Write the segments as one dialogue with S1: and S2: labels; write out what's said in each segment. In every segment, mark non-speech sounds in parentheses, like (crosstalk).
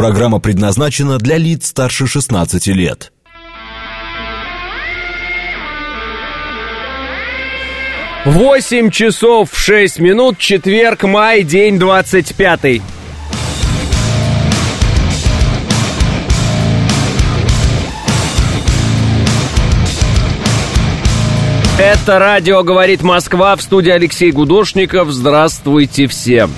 S1: Программа предназначена для лиц старше 16 лет.
S2: Восемь часов шесть минут, четверг, май, день двадцать пятый. Это радио «Говорит Москва» в студии Алексей Гудошников. Здравствуйте всем.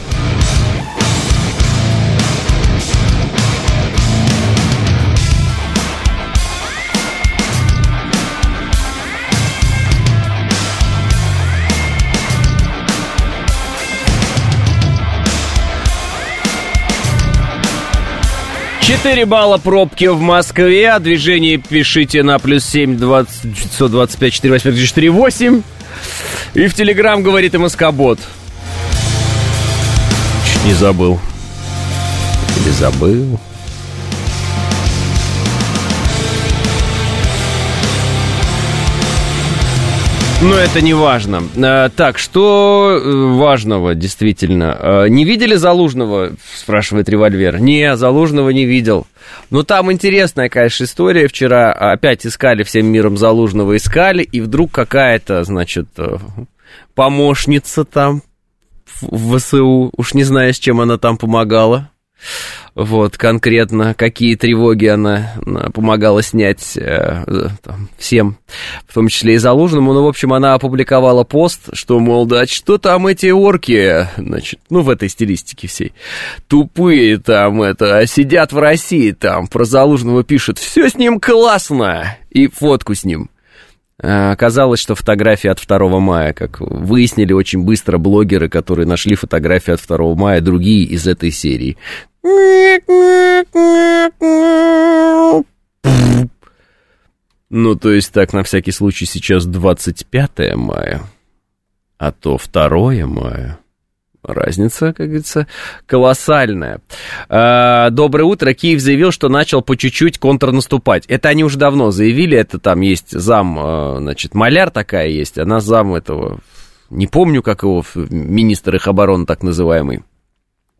S2: Четыре балла пробки в Москве. О движении пишите на плюс семь двадцать двадцать пять четыре восемь четыре восемь. И в Телеграм говорит МСК-бот. Чуть не забыл. Или забыл. Но это не важно. А, так, что э, важного, действительно? А, не видели Залужного, спрашивает револьвер. Не, Залужного не видел. Но там интересная, конечно, история. Вчера опять искали всем миром Залужного, искали, и вдруг какая-то, значит, э, помощница там в ВСУ, уж не знаю, с чем она там помогала, вот, конкретно, какие тревоги она, помогала снять э, там, всем, в том числе и Залужному. Ну, в общем, она опубликовала пост, что, мол, да, что там эти орки, значит, ну, в этой стилистике всей, тупые там, это, сидят в России там, про Залужного пишут, все с ним классно, и фотку с ним. Э, оказалось, что фотографии от 2 мая, как выяснили очень быстро блогеры, которые нашли фотографии от 2 мая, другие из этой серии. Ну, то есть так, на всякий случай, сейчас 25 мая, а то 2 мая. Разница, как говорится, колоссальная. А, доброе утро. Киев заявил, что начал по чуть-чуть контрнаступать. Это они уже давно заявили. Это там есть зам, а, значит, маляр такая есть. Она зам этого, не помню, как его, министр их обороны так называемый.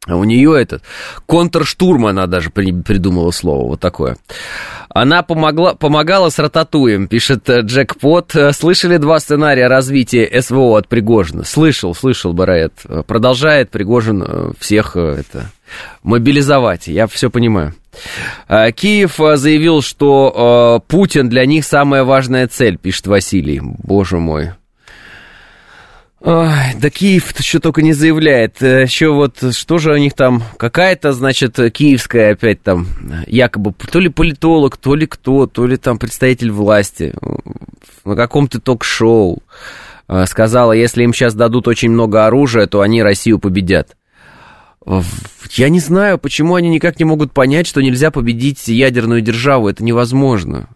S2: А у нее этот контрштурм, она даже при, придумала слово, вот такое. Она помогла, помогала с рататуем, пишет э, Джекпот. Э, слышали два сценария развития СВО от Пригожина? Слышал, слышал, Бараэт. Продолжает Пригожин э, всех это, мобилизовать, я все понимаю. Киев заявил, что Путин для них самая важная цель, пишет Василий. Боже мой. Ой, да Киев еще только не заявляет. Э, еще вот, что же у них там, какая-то, значит, киевская опять там, якобы, то ли политолог, то ли кто, то ли там представитель власти на каком-то ток-шоу э, сказала, если им сейчас дадут очень много оружия, то они Россию победят. Я не знаю, почему они никак не могут понять, что нельзя победить ядерную державу, это невозможно.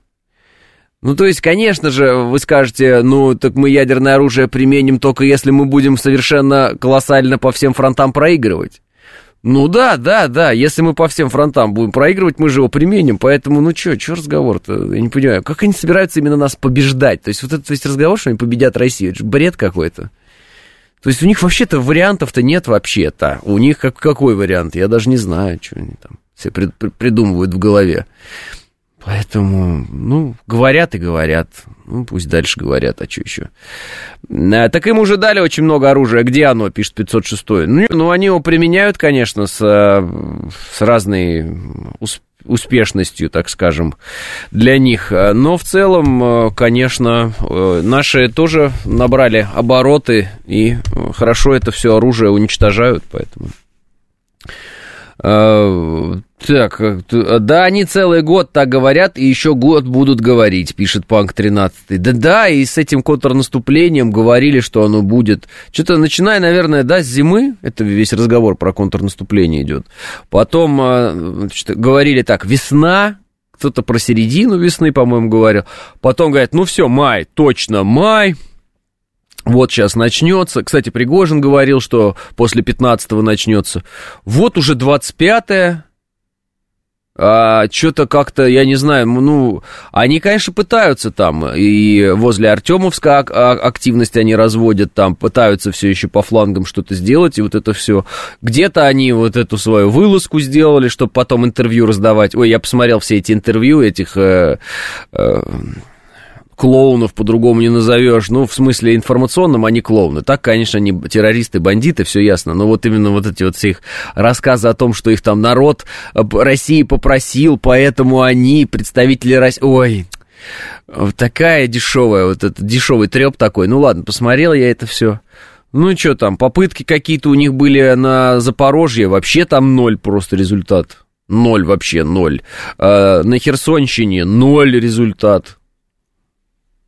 S2: Ну, то есть, конечно же, вы скажете, ну, так мы ядерное оружие применим только если мы будем совершенно колоссально по всем фронтам проигрывать. Ну да, да, да, если мы по всем фронтам будем проигрывать, мы же его применим, поэтому, ну что, что разговор-то, я не понимаю, как они собираются именно нас побеждать? То есть вот этот весь разговор, что они победят Россию, это же бред какой-то. То есть у них вообще-то вариантов-то нет вообще-то. У них как, какой вариант? Я даже не знаю, что они там все прид, придумывают в голове. Поэтому, ну, говорят и говорят. Ну, пусть дальше говорят, а что еще? А, так им уже дали очень много оружия. Где оно, пишет 506 ну, ну, они его применяют, конечно, с, с разной успешностью, так скажем, для них. Но в целом, конечно, наши тоже набрали обороты и хорошо это все оружие уничтожают, поэтому... А, так, да, они целый год так говорят, и еще год будут говорить, пишет Панк 13. Да-да, и с этим контрнаступлением говорили, что оно будет. Что-то начиная, наверное, да, с зимы, это весь разговор про контрнаступление идет. Потом значит, говорили так, весна, кто-то про середину весны, по-моему, говорил. Потом говорят, ну все, май, точно май, вот сейчас начнется. Кстати, Пригожин говорил, что после 15-го начнется. Вот уже 25-е. а что-то как-то, я не знаю, ну, они, конечно, пытаются там, и возле Артемовска активность они разводят там, пытаются все еще по флангам что-то сделать, и вот это все. Где-то они вот эту свою вылазку сделали, чтобы потом интервью раздавать. Ой, я посмотрел все эти интервью этих... Э, э, клоунов по-другому не назовешь. Ну, в смысле информационном они клоуны. Так, конечно, они террористы, бандиты, все ясно. Но вот именно вот эти вот все их рассказы о том, что их там народ э, России попросил, поэтому они, представители России... Ой, такая дешевая, вот этот дешевый треп такой. Ну ладно, посмотрел я это все. Ну что там, попытки какие-то у них были на Запорожье, вообще там ноль просто результат. Ноль вообще, ноль. А, на Херсонщине ноль результат.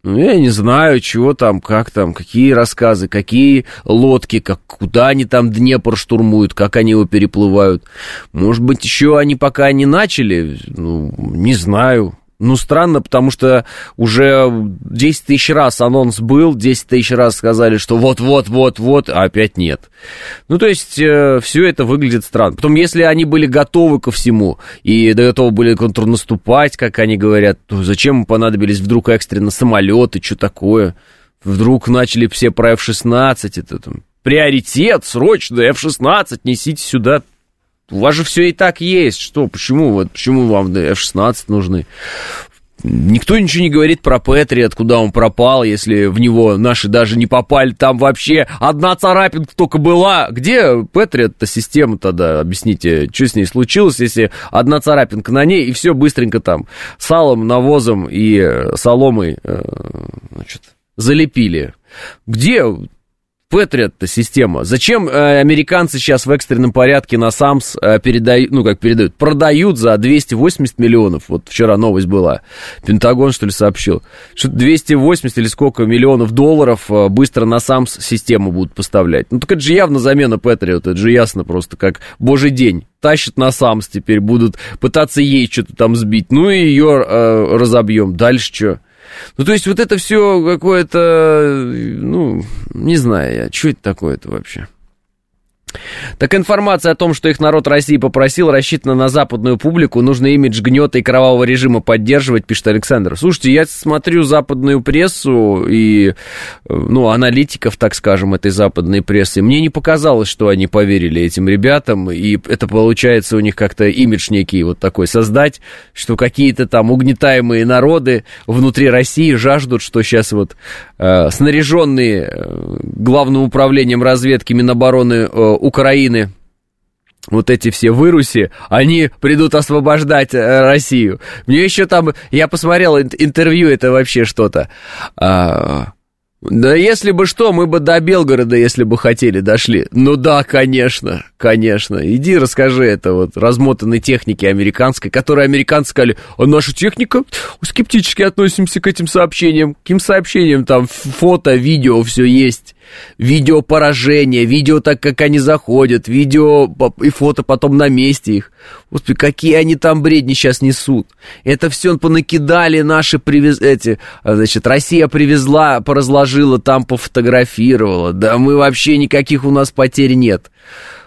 S2: Ну, я не знаю, чего там, как там, какие рассказы, какие лодки, как, куда они там Днепр штурмуют, как они его переплывают. Может быть, еще они пока не начали, ну, не знаю. Ну, странно, потому что уже 10 тысяч раз анонс был, 10 тысяч раз сказали, что вот-вот-вот-вот, а опять нет. Ну, то есть, э, все это выглядит странно. Потом, если они были готовы ко всему и готовы были контрнаступать, как они говорят, то зачем им понадобились вдруг экстренно самолеты, что такое? Вдруг начали все про F-16, это там приоритет, срочно, F-16, несите сюда у вас же все и так есть. Что, почему, вот, почему вам F-16 нужны? Никто ничего не говорит про Петри, откуда он пропал, если в него наши даже не попали. Там вообще одна царапинка только была. Где Петри, эта система тогда? Объясните, что с ней случилось, если одна царапинка на ней, и все быстренько там салом, навозом и э, соломой э, значит, залепили. Где Патриот-то система. Зачем э, американцы сейчас в экстренном порядке на САМС э, передают, ну как передают, продают за 280 миллионов? Вот вчера новость была. Пентагон, что ли, сообщил. Что 280 или сколько миллионов долларов э, быстро на САМС систему будут поставлять. Ну так это же явно замена Патриот, это же ясно просто, как божий день. Тащат на САМС теперь, будут пытаться ей что-то там сбить. Ну и ее э, разобьем. Дальше что? Ну, то есть вот это все какое-то, ну, не знаю я, что это такое-то вообще? Так информация о том, что их народ России попросил, рассчитана на западную публику. Нужно имидж гнета и кровавого режима поддерживать, пишет Александр. Слушайте, я смотрю западную прессу и, ну, аналитиков, так скажем, этой западной прессы. Мне не показалось, что они поверили этим ребятам, и это получается у них как-то имидж некий вот такой создать, что какие-то там угнетаемые народы внутри России жаждут, что сейчас вот э, снаряженные э, главным управлением разведки Минобороны э, Украины вот эти все выруси, они придут освобождать э, Россию. Мне еще там, я посмотрел интервью, это вообще что-то. А, да если бы что, мы бы до Белгорода, если бы хотели, дошли. Ну да, конечно, конечно. Иди расскажи это вот размотанной технике американской, которой американцы сказали, а наша техника, скептически относимся к этим сообщениям. Каким сообщениям там фото, видео, все есть. Видео поражения, видео так, как они заходят, видео и фото потом на месте их. Господи, какие они там бредни сейчас несут. Это все понакидали наши привез... эти, а, значит, Россия привезла, поразложила, там пофотографировала. Да мы вообще никаких у нас потерь нет.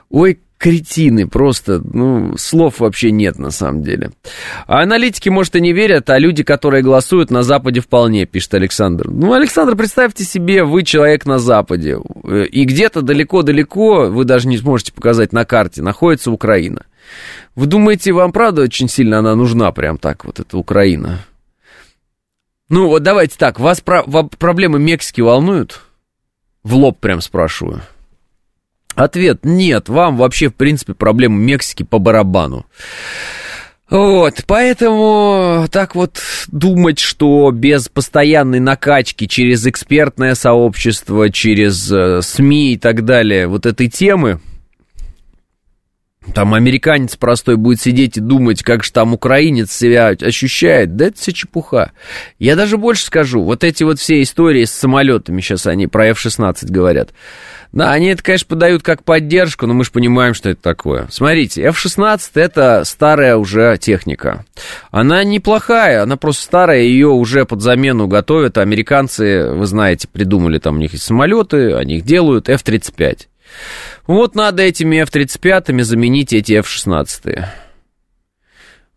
S2: Ой, кретины, просто, ну, слов вообще нет на самом деле. А аналитики, может, и не верят, а люди, которые голосуют на Западе вполне, пишет Александр. Ну, Александр, представьте себе, вы человек на Западе, э, и где-то далеко-далеко, вы даже не сможете показать на карте, находится Украина. Вы думаете, вам правда очень сильно она нужна, прям так, вот эта Украина? Ну, вот давайте так, вас про проблемы Мексики волнуют? В лоб прям спрашиваю. Ответ нет, вам вообще, в принципе, проблемы Мексики по барабану. Вот, поэтому так вот думать, что без постоянной накачки через экспертное сообщество, через э, СМИ и так далее вот этой темы, там американец простой будет сидеть и думать, как же там украинец себя ощущает. Да это все чепуха. Я даже больше скажу. Вот эти вот все истории с самолетами, сейчас они про F-16 говорят. Да, они это, конечно, подают как поддержку, но мы же понимаем, что это такое. Смотрите, F-16 это старая уже техника. Она неплохая, она просто старая, ее уже под замену готовят. Американцы, вы знаете, придумали там у них есть самолеты, они их делают, F-35. Вот надо этими F-35 заменить эти F-16.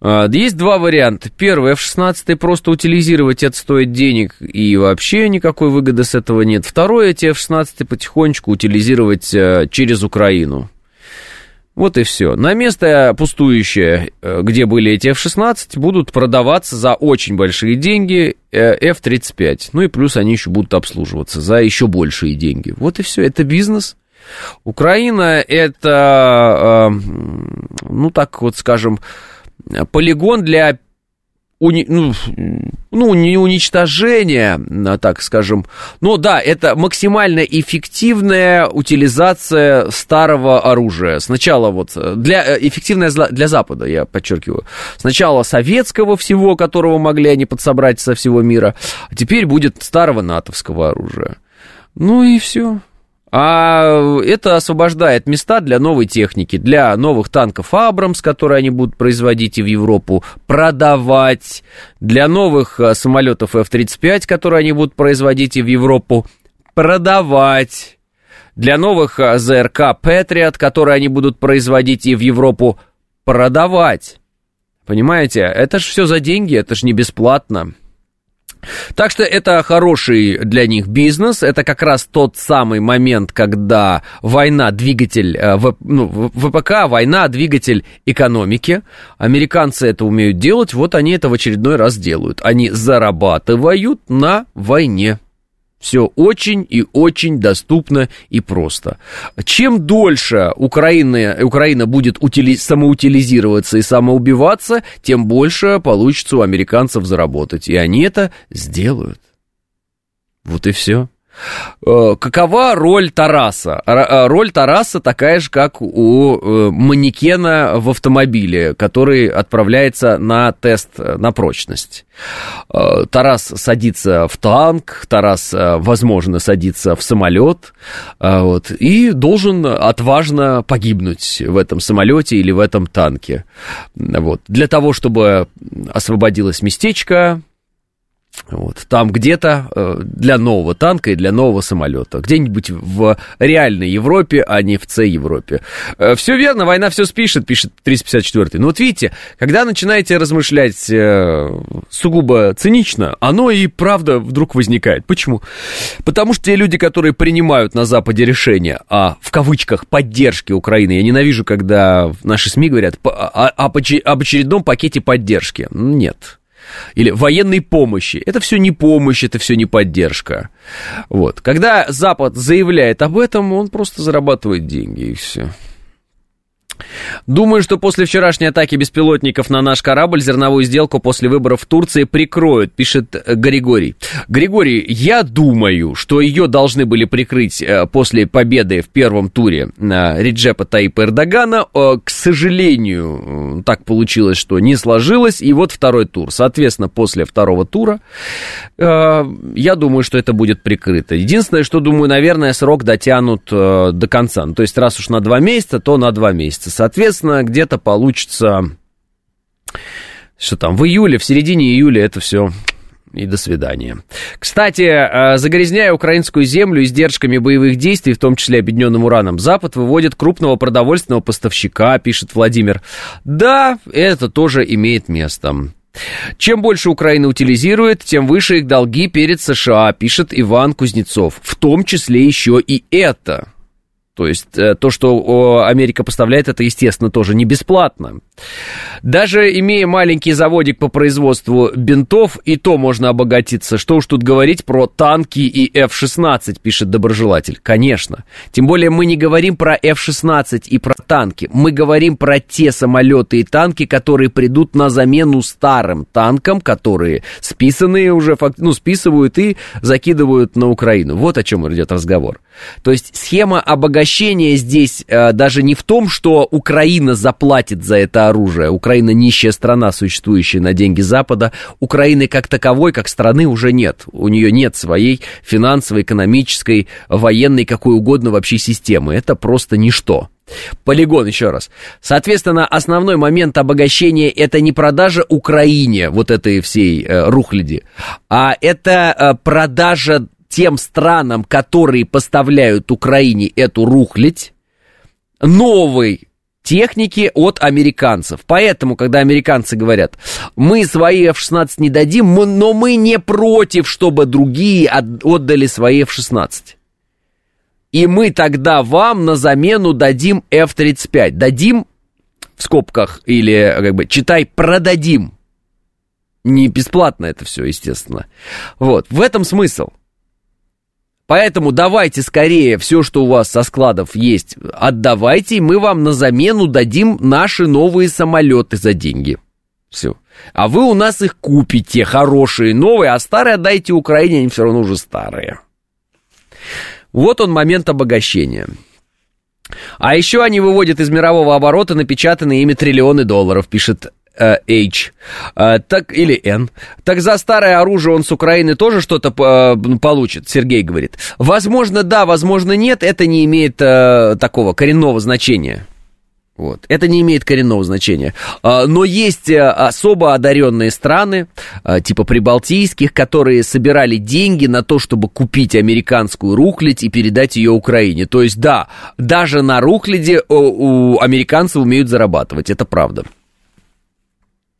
S2: А, есть два варианта. Первый, F-16 просто утилизировать это стоит денег, и вообще никакой выгоды с этого нет. Второе, эти F-16 потихонечку утилизировать э, через Украину. Вот и все. На место пустующее, э, где были эти F-16, будут продаваться за очень большие деньги э, F-35. Ну и плюс они еще будут обслуживаться за еще большие деньги. Вот и все. Это бизнес. Украина это, ну так вот скажем, полигон для ну, ну, не уничтожения, а, так скажем. Но да, это максимально эффективная утилизация старого оружия. Сначала вот для э, эффективная для Запада, я подчеркиваю. Сначала советского всего, которого могли они подсобрать со всего мира, а теперь будет старого натовского оружия. Ну и все. А это освобождает места для новой техники, для новых танков Абрамс, которые они будут производить и в Европу продавать, для новых э, самолетов F-35, которые они будут производить и в Европу продавать, для новых э, ЗРК Patriot, которые они будут производить и в Европу продавать. Понимаете, это же все за деньги, это же не бесплатно. Так что это хороший для них бизнес. Это как раз тот самый момент, когда война двигатель, э, ну, ВПК, война двигатель экономики. Американцы это умеют делать, вот они это в очередной раз делают. Они зарабатывают на войне. Все очень и очень доступно и просто. Чем дольше Украина, Украина будет утили, самоутилизироваться и самоубиваться, тем больше получится у американцев заработать. И они это сделают. Вот и все. Э, какова роль Тараса? Э, роль Тараса такая же, как у э, манекена в автомобиле, который отправляется на тест на прочность. Тарас садится в танк, Тарас, возможно, садится в самолет, вот, и должен отважно погибнуть в этом самолете или в этом танке. Вот. Для того, чтобы освободилось местечко, вот, там где-то э, для нового танка и для нового самолета. Где-нибудь в реальной Европе, а не в С-Европе. Э, все верно, война все спишет, пишет 354 Но вот видите, когда начинаете размышлять э, сугубо цинично, оно и правда вдруг возникает. Почему? Потому что те люди, которые принимают на Западе решения о, в кавычках, поддержке Украины, я ненавижу, когда наши СМИ говорят о, об очередном пакете поддержки. Нет или военной помощи. Это все не помощь, это все не поддержка. Вот. Когда Запад заявляет об этом, он просто зарабатывает деньги и все. Думаю, что после вчерашней атаки беспилотников на наш корабль зерновую сделку после выборов в Турции прикроют, пишет Григорий. Григорий, я думаю, что ее должны были прикрыть э, после победы в первом туре Реджепа Таипа Эрдогана. Э, к сожалению, так получилось, что не сложилось. И вот второй тур. Соответственно, после второго тура э, я думаю, что это будет прикрыто. Единственное, что думаю, наверное, срок дотянут до конца. Ну, то есть, раз уж на два месяца, то на два месяца. Соответственно, где-то получится, что там, в июле, в середине июля это все и до свидания. Кстати, э, загрязняя украинскую землю издержками боевых действий, в том числе объединенным ураном, Запад выводит крупного продовольственного поставщика, пишет Владимир. Да, это тоже имеет место. Чем больше Украина утилизирует, тем выше их долги перед США, пишет Иван Кузнецов. В том числе еще и это. То есть э, то, что Америка поставляет, это, естественно, тоже не бесплатно. Даже имея маленький заводик по производству бинтов, и то можно обогатиться. Что уж тут говорить про танки и F-16, пишет доброжелатель. Конечно. Тем более мы не говорим про F-16 и про танки. Мы говорим про те самолеты и танки, которые придут на замену старым танкам, которые списанные уже, ну, списывают и закидывают на Украину. Вот о чем идет разговор. То есть схема обогащения здесь э, даже не в том, что Украина заплатит за это оружие. Украина нищая страна, существующая на деньги Запада. Украины как таковой, как страны уже нет. У нее нет своей финансовой, экономической, военной, какой угодно вообще системы. Это просто ничто. Полигон, еще раз. Соответственно, основной момент обогащения это не продажа Украине вот этой всей э, рухляди, а это э, продажа тем странам, которые поставляют Украине эту рухлядь, новый техники от американцев. Поэтому, когда американцы говорят, мы свои F-16 не дадим, но мы не против, чтобы другие отдали свои F-16. И мы тогда вам на замену дадим F-35. Дадим в скобках или, как бы, читай, продадим. Не бесплатно это все, естественно. Вот, в этом смысл. Поэтому давайте скорее все, что у вас со складов есть, отдавайте, и мы вам на замену дадим наши новые самолеты за деньги. Все. А вы у нас их купите, хорошие, новые, а старые отдайте Украине, они все равно уже старые. Вот он момент обогащения. А еще они выводят из мирового оборота напечатанные ими триллионы долларов, пишет H, э, так, или N. Так за старое оружие он с Украины тоже что-то э, получит, Сергей говорит. Возможно, да, возможно, нет, это не имеет э, такого коренного значения. Вот. Это не имеет коренного значения. А, но есть э, особо одаренные страны, а, типа прибалтийских, которые собирали деньги на то, чтобы купить американскую рухлядь и передать ее Украине. То есть, да, даже на рухляде у американцев умеют зарабатывать, это правда.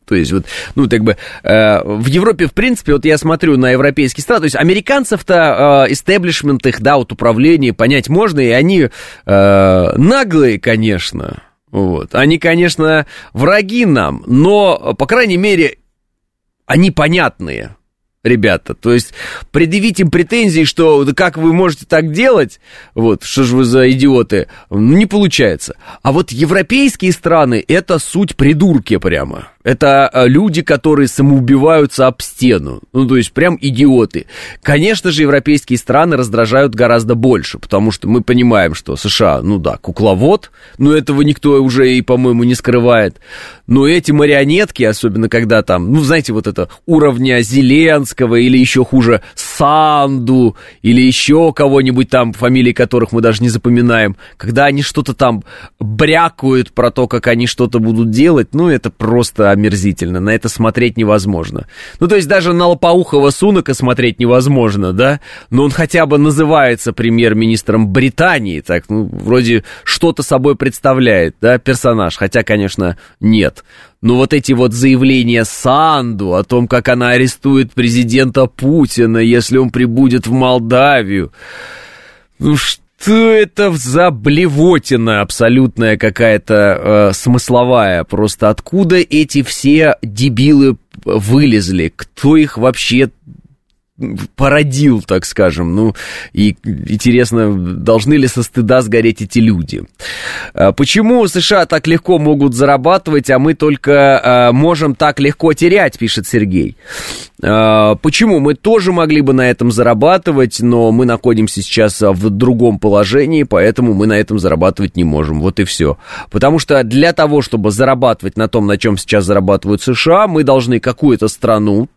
S2: То есть, вот, ну, так бы, э, в Европе, в принципе, вот я смотрю на европейские страны, то есть, американцев-то, э, их, да, вот управление понять можно, и они э, наглые, конечно, вот. Они, конечно, враги нам, но, по крайней мере, они понятные ребята. То есть предъявить им претензии, что как вы можете так делать, вот, что же вы за идиоты, не получается. А вот европейские страны, это суть придурки прямо. Это а, люди, которые самоубиваются об стену. Ну, то есть, прям идиоты. Конечно же, европейские страны раздражают гораздо больше, потому что мы понимаем, что США, ну да, кукловод, но этого никто уже и, по-моему, не скрывает. Но эти марионетки, особенно когда там, ну, знаете, вот это уровня Зеленского или еще хуже Санду или еще кого-нибудь там, фамилии которых мы даже не запоминаем, когда они что-то там брякают про то, как они что-то будут делать, ну, это просто омерзительно, на это смотреть невозможно. Ну, то есть даже на лопоухого Сунака смотреть невозможно, да? Но он хотя бы называется премьер-министром Британии, так, ну, вроде что-то собой представляет, да, персонаж, хотя, конечно, нет. Но вот эти вот заявления Санду о том, как она арестует президента Путина, если он прибудет в Молдавию, ну что это за блевотина абсолютная какая-то э, смысловая? Просто откуда эти все дебилы вылезли? Кто их вообще породил, так скажем. Ну, и интересно, должны ли со стыда сгореть эти люди? А почему США так легко могут зарабатывать, а мы только а, можем так легко терять, пишет Сергей. А, почему? Мы тоже могли бы на этом зарабатывать, но мы находимся сейчас в другом положении, поэтому мы на этом зарабатывать не можем. Вот и все. Потому что для того, чтобы зарабатывать на том, на чем сейчас зарабатывают США, мы должны какую-то страну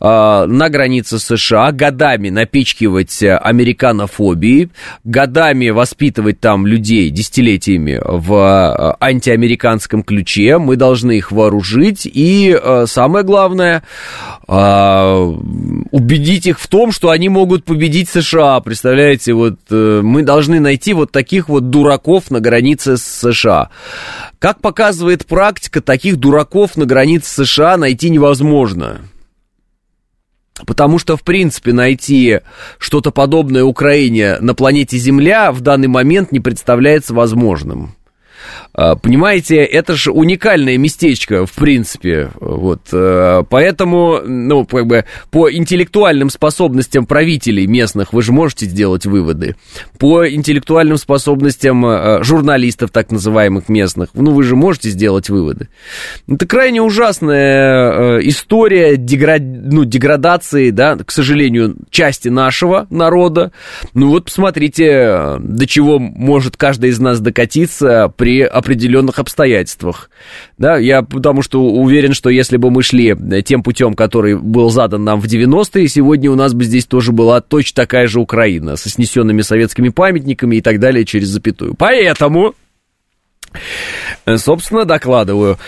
S2: на границе США годами напичкивать американофобией, годами воспитывать там людей десятилетиями в антиамериканском ключе, мы должны их вооружить и, самое главное, убедить их в том, что они могут победить США, представляете, вот мы должны найти вот таких вот дураков на границе с США. Как показывает практика, таких дураков на границе США найти невозможно. Потому что, в принципе, найти что-то подобное Украине на планете Земля в данный момент не представляется возможным. А, понимаете, это же уникальное местечко, в принципе. Вот. Э, поэтому, ну, как бы, по интеллектуальным способностям правителей местных вы же можете сделать выводы. По интеллектуальным способностям э, журналистов, так называемых местных, ну, вы же можете сделать выводы. Это крайне ужасная э, история деград... ну, деградации, да, к сожалению, части нашего народа. Ну, вот посмотрите, до чего может каждый из нас докатиться при определенных обстоятельствах. Да, я потому что уверен, что если бы мы шли тем путем, который был задан нам в 90-е, сегодня у нас бы здесь тоже была точно такая же Украина со снесенными советскими памятниками и так далее через запятую. Поэтому, собственно, докладываю.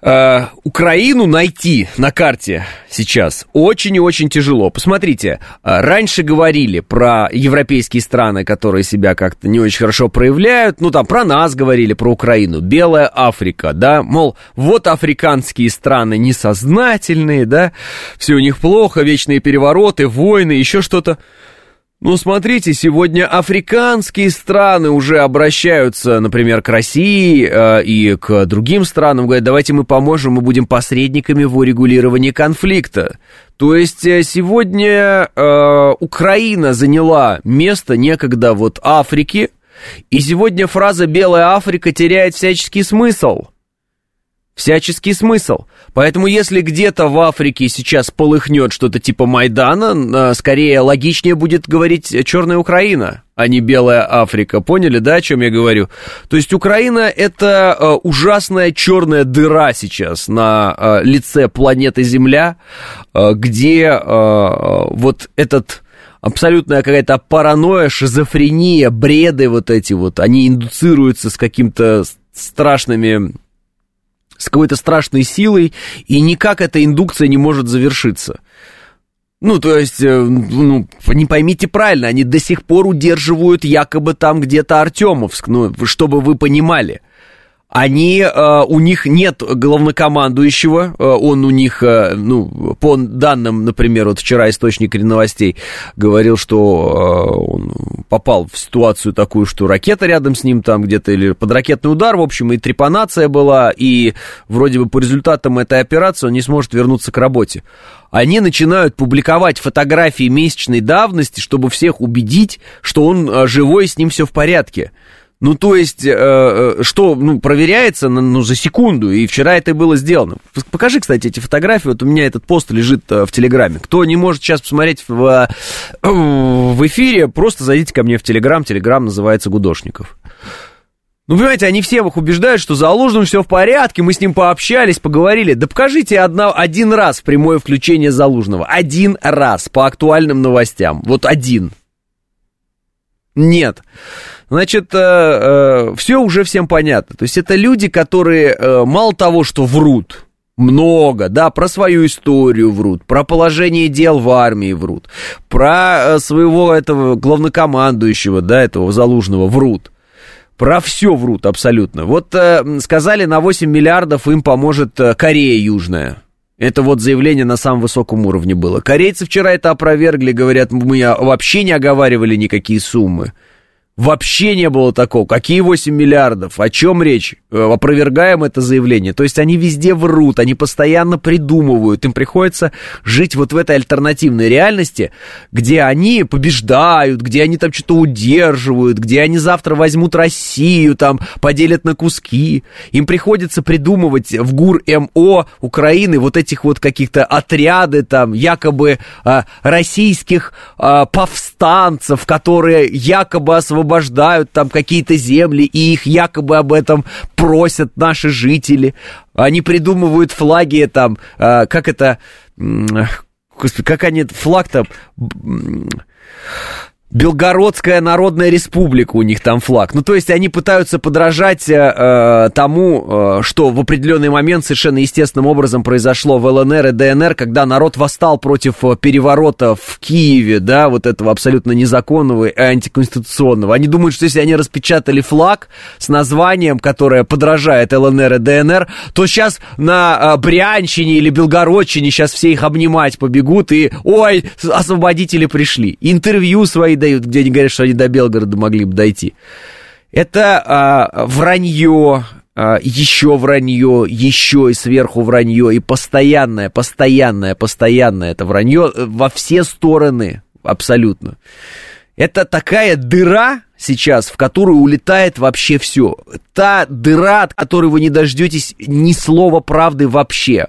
S2: Э, Украину найти на карте сейчас очень и очень тяжело. Посмотрите, э, раньше говорили про европейские страны, которые себя как-то не очень хорошо проявляют. Ну, там про нас говорили, про Украину. Белая Африка, да, мол, вот африканские страны несознательные, да, все у них плохо, вечные перевороты, войны, еще что-то. Ну, смотрите, сегодня африканские страны уже обращаются, например, к России э, и к другим странам, говорят, давайте мы поможем, мы будем посредниками в урегулировании конфликта. То есть э, сегодня э, Украина заняла место некогда вот Африки, и сегодня фраза «Белая Африка» теряет всяческий смысл – всяческий смысл. Поэтому если где-то в Африке сейчас полыхнет что-то типа Майдана, скорее логичнее будет говорить «Черная Украина», а не «Белая Африка». Поняли, да, о чем я говорю? То есть Украина — это э, ужасная черная дыра сейчас на э, лице планеты Земля, э, где вот этот абсолютная какая-то паранойя, шизофрения, бреды вот эти вот, они индуцируются с каким-то страшными с какой-то страшной силой, и никак эта индукция не может завершиться. Ну, то есть, э, ну, не поймите правильно, они до сих пор удерживают якобы там где-то Артемовск, ну, чтобы вы понимали они, э, у них нет главнокомандующего, э, он у них, э, ну, по данным, например, вот вчера источник новостей говорил, что он попал в ситуацию такую, что ракета рядом с ним там где-то, или под ракетный удар, в общем, и трепанация была, и вроде бы по результатам этой операции он не сможет вернуться к работе. Они начинают публиковать фотографии месячной давности, чтобы всех убедить, что он живой, с ним все в порядке. Ну, то есть, э, э, что, ну, проверяется, ну, за секунду, и вчера это было сделано. Покажи, кстати, эти фотографии, вот у меня этот пост лежит э, в Телеграме. Кто не может сейчас посмотреть в, э, в эфире, просто зайдите ко мне в Телеграм, Телеграм называется Гудошников. Ну, понимаете, они все их убеждают, что за Залужным все в порядке, мы с ним пообщались, поговорили. Да покажите одна, один раз прямое включение Залужного. Один раз по актуальным новостям. Вот один. Нет. Значит, э, э, все уже всем понятно. То есть это люди, которые э, мало того, что врут, много, да, про свою историю врут, про положение дел в армии врут, про своего этого главнокомандующего, да, этого Залужного врут. Про все врут абсолютно. Вот э, сказали, на 8 миллиардов им поможет Корея Южная. Это вот заявление на самом высоком уровне было. Корейцы вчера это опровергли, говорят, мы вообще не оговаривали никакие суммы. Вообще не было такого. Какие 8 миллиардов? О чем речь? Э, опровергаем это заявление. То есть они везде врут, они постоянно придумывают. Им приходится жить вот в этой альтернативной реальности, где они побеждают, где они там что-то удерживают, где они завтра возьмут Россию, там поделят на куски. Им приходится придумывать в ГУР МО Украины вот этих вот каких-то отряды там якобы а, российских а, повстанцев, которые якобы освобождают освобождают там какие-то земли, и их якобы об этом просят наши жители. Они придумывают флаги там, э, как это, господи, как они, флаг там Белгородская Народная Республика у них там флаг. Ну, то есть они пытаются подражать э, э, тому, э, что в определенный момент совершенно естественным образом произошло в ЛНР и ДНР, когда народ восстал против э, переворота в Киеве, да, вот этого абсолютно незаконного и антиконституционного. Они думают, что если они распечатали флаг с названием, которое подражает ЛНР и ДНР, то сейчас на э, Брянщине или Белгородчине сейчас все их обнимать побегут и, ой, освободители пришли. Интервью свои дают, где они говорят, что они до Белгорода могли бы дойти. Это а, вранье, а, еще вранье, еще и сверху вранье, и постоянное, постоянное, постоянное это вранье во все стороны, абсолютно. Это такая дыра сейчас, в которую улетает вообще все. Та дыра, от которой вы не дождетесь ни слова правды вообще.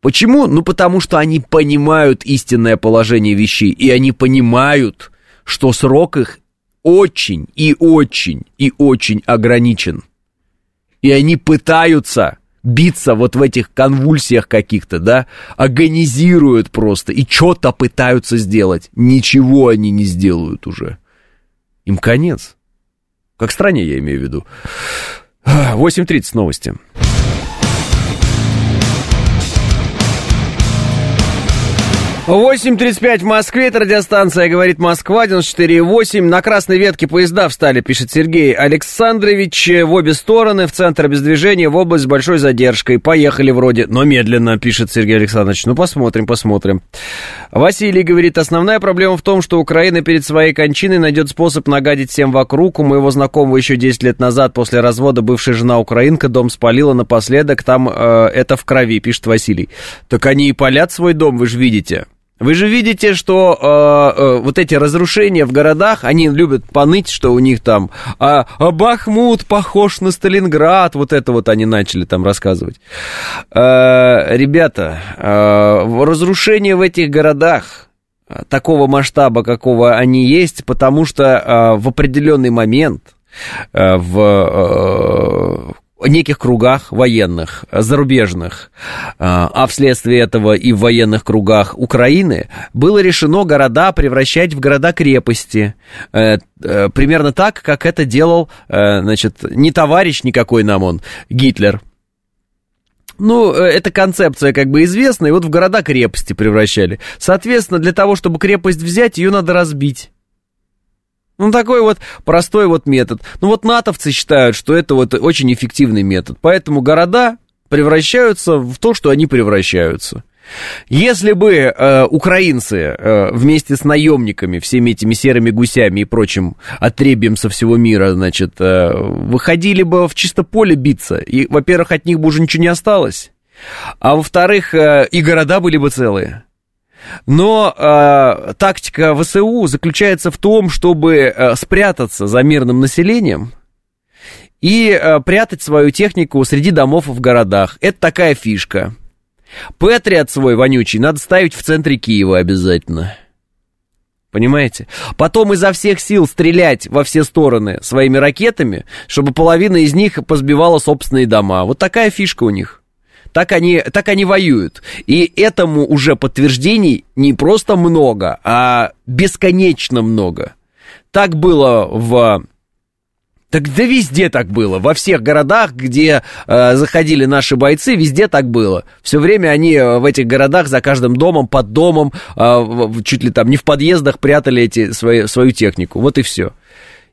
S2: Почему? Ну, потому что они понимают истинное положение вещей, и они понимают, что срок их очень и очень и очень ограничен. И они пытаются биться вот в этих конвульсиях каких-то, да, агонизируют просто и что-то пытаются сделать. Ничего они не сделают уже. Им конец. Как стране, я имею в виду. 8.30 новости. 8.35 в Москве, это радиостанция «Говорит Москва», 94.8. На красной ветке поезда встали, пишет Сергей Александрович, в обе стороны, в центр без движения, в область с большой задержкой. Поехали вроде, но медленно, пишет Сергей Александрович. Ну, посмотрим, посмотрим. Василий говорит, основная проблема в том, что Украина перед своей кончиной найдет способ нагадить всем вокруг. У моего знакомого еще 10 лет назад после развода бывшая жена украинка дом спалила напоследок, там э, это в крови, пишет Василий. Так они и палят свой дом, вы же видите. Вы же видите, что э, э, вот эти разрушения в городах, они любят поныть, что у них там а, а Бахмут похож на Сталинград, вот это вот они начали там рассказывать. Э, ребята, э, разрушения в этих городах такого масштаба, какого они есть, потому что э, в определенный момент э, в э, неких кругах военных, зарубежных, а, а вследствие этого и в военных кругах Украины было решено города превращать в города-крепости. Э, э, примерно так, как это делал, э, значит, не товарищ никакой нам он, Гитлер, ну, эта концепция как бы известна, и вот в города-крепости превращали. Соответственно, для того, чтобы крепость взять, ее надо разбить. Ну, такой вот простой вот метод. Ну, вот натовцы считают, что это вот очень эффективный метод. Поэтому города превращаются в то, что они превращаются. Если бы э, украинцы э, вместе с наемниками, всеми этими серыми гусями и прочим отребием со всего мира, значит, э, выходили бы в чисто поле биться, и, во-первых, от них бы уже ничего не осталось, а во-вторых, э, и города были бы целые. Но э, тактика ВСУ заключается в том, чтобы э, спрятаться за мирным населением и э, прятать свою технику среди домов в городах. Это такая фишка. Патриот свой вонючий надо ставить в центре Киева обязательно. Понимаете? Потом изо всех сил стрелять во все стороны своими ракетами, чтобы половина из них позбивала собственные дома. Вот такая фишка у них. Так они, так они воюют. И этому уже подтверждений не просто много, а бесконечно много. Так было в так да везде так было. Во всех городах, где э, заходили наши бойцы, везде так было. Все время они э, в этих городах за каждым домом, под домом, э, чуть ли там не в подъездах прятали эти, свои, свою технику. Вот и все.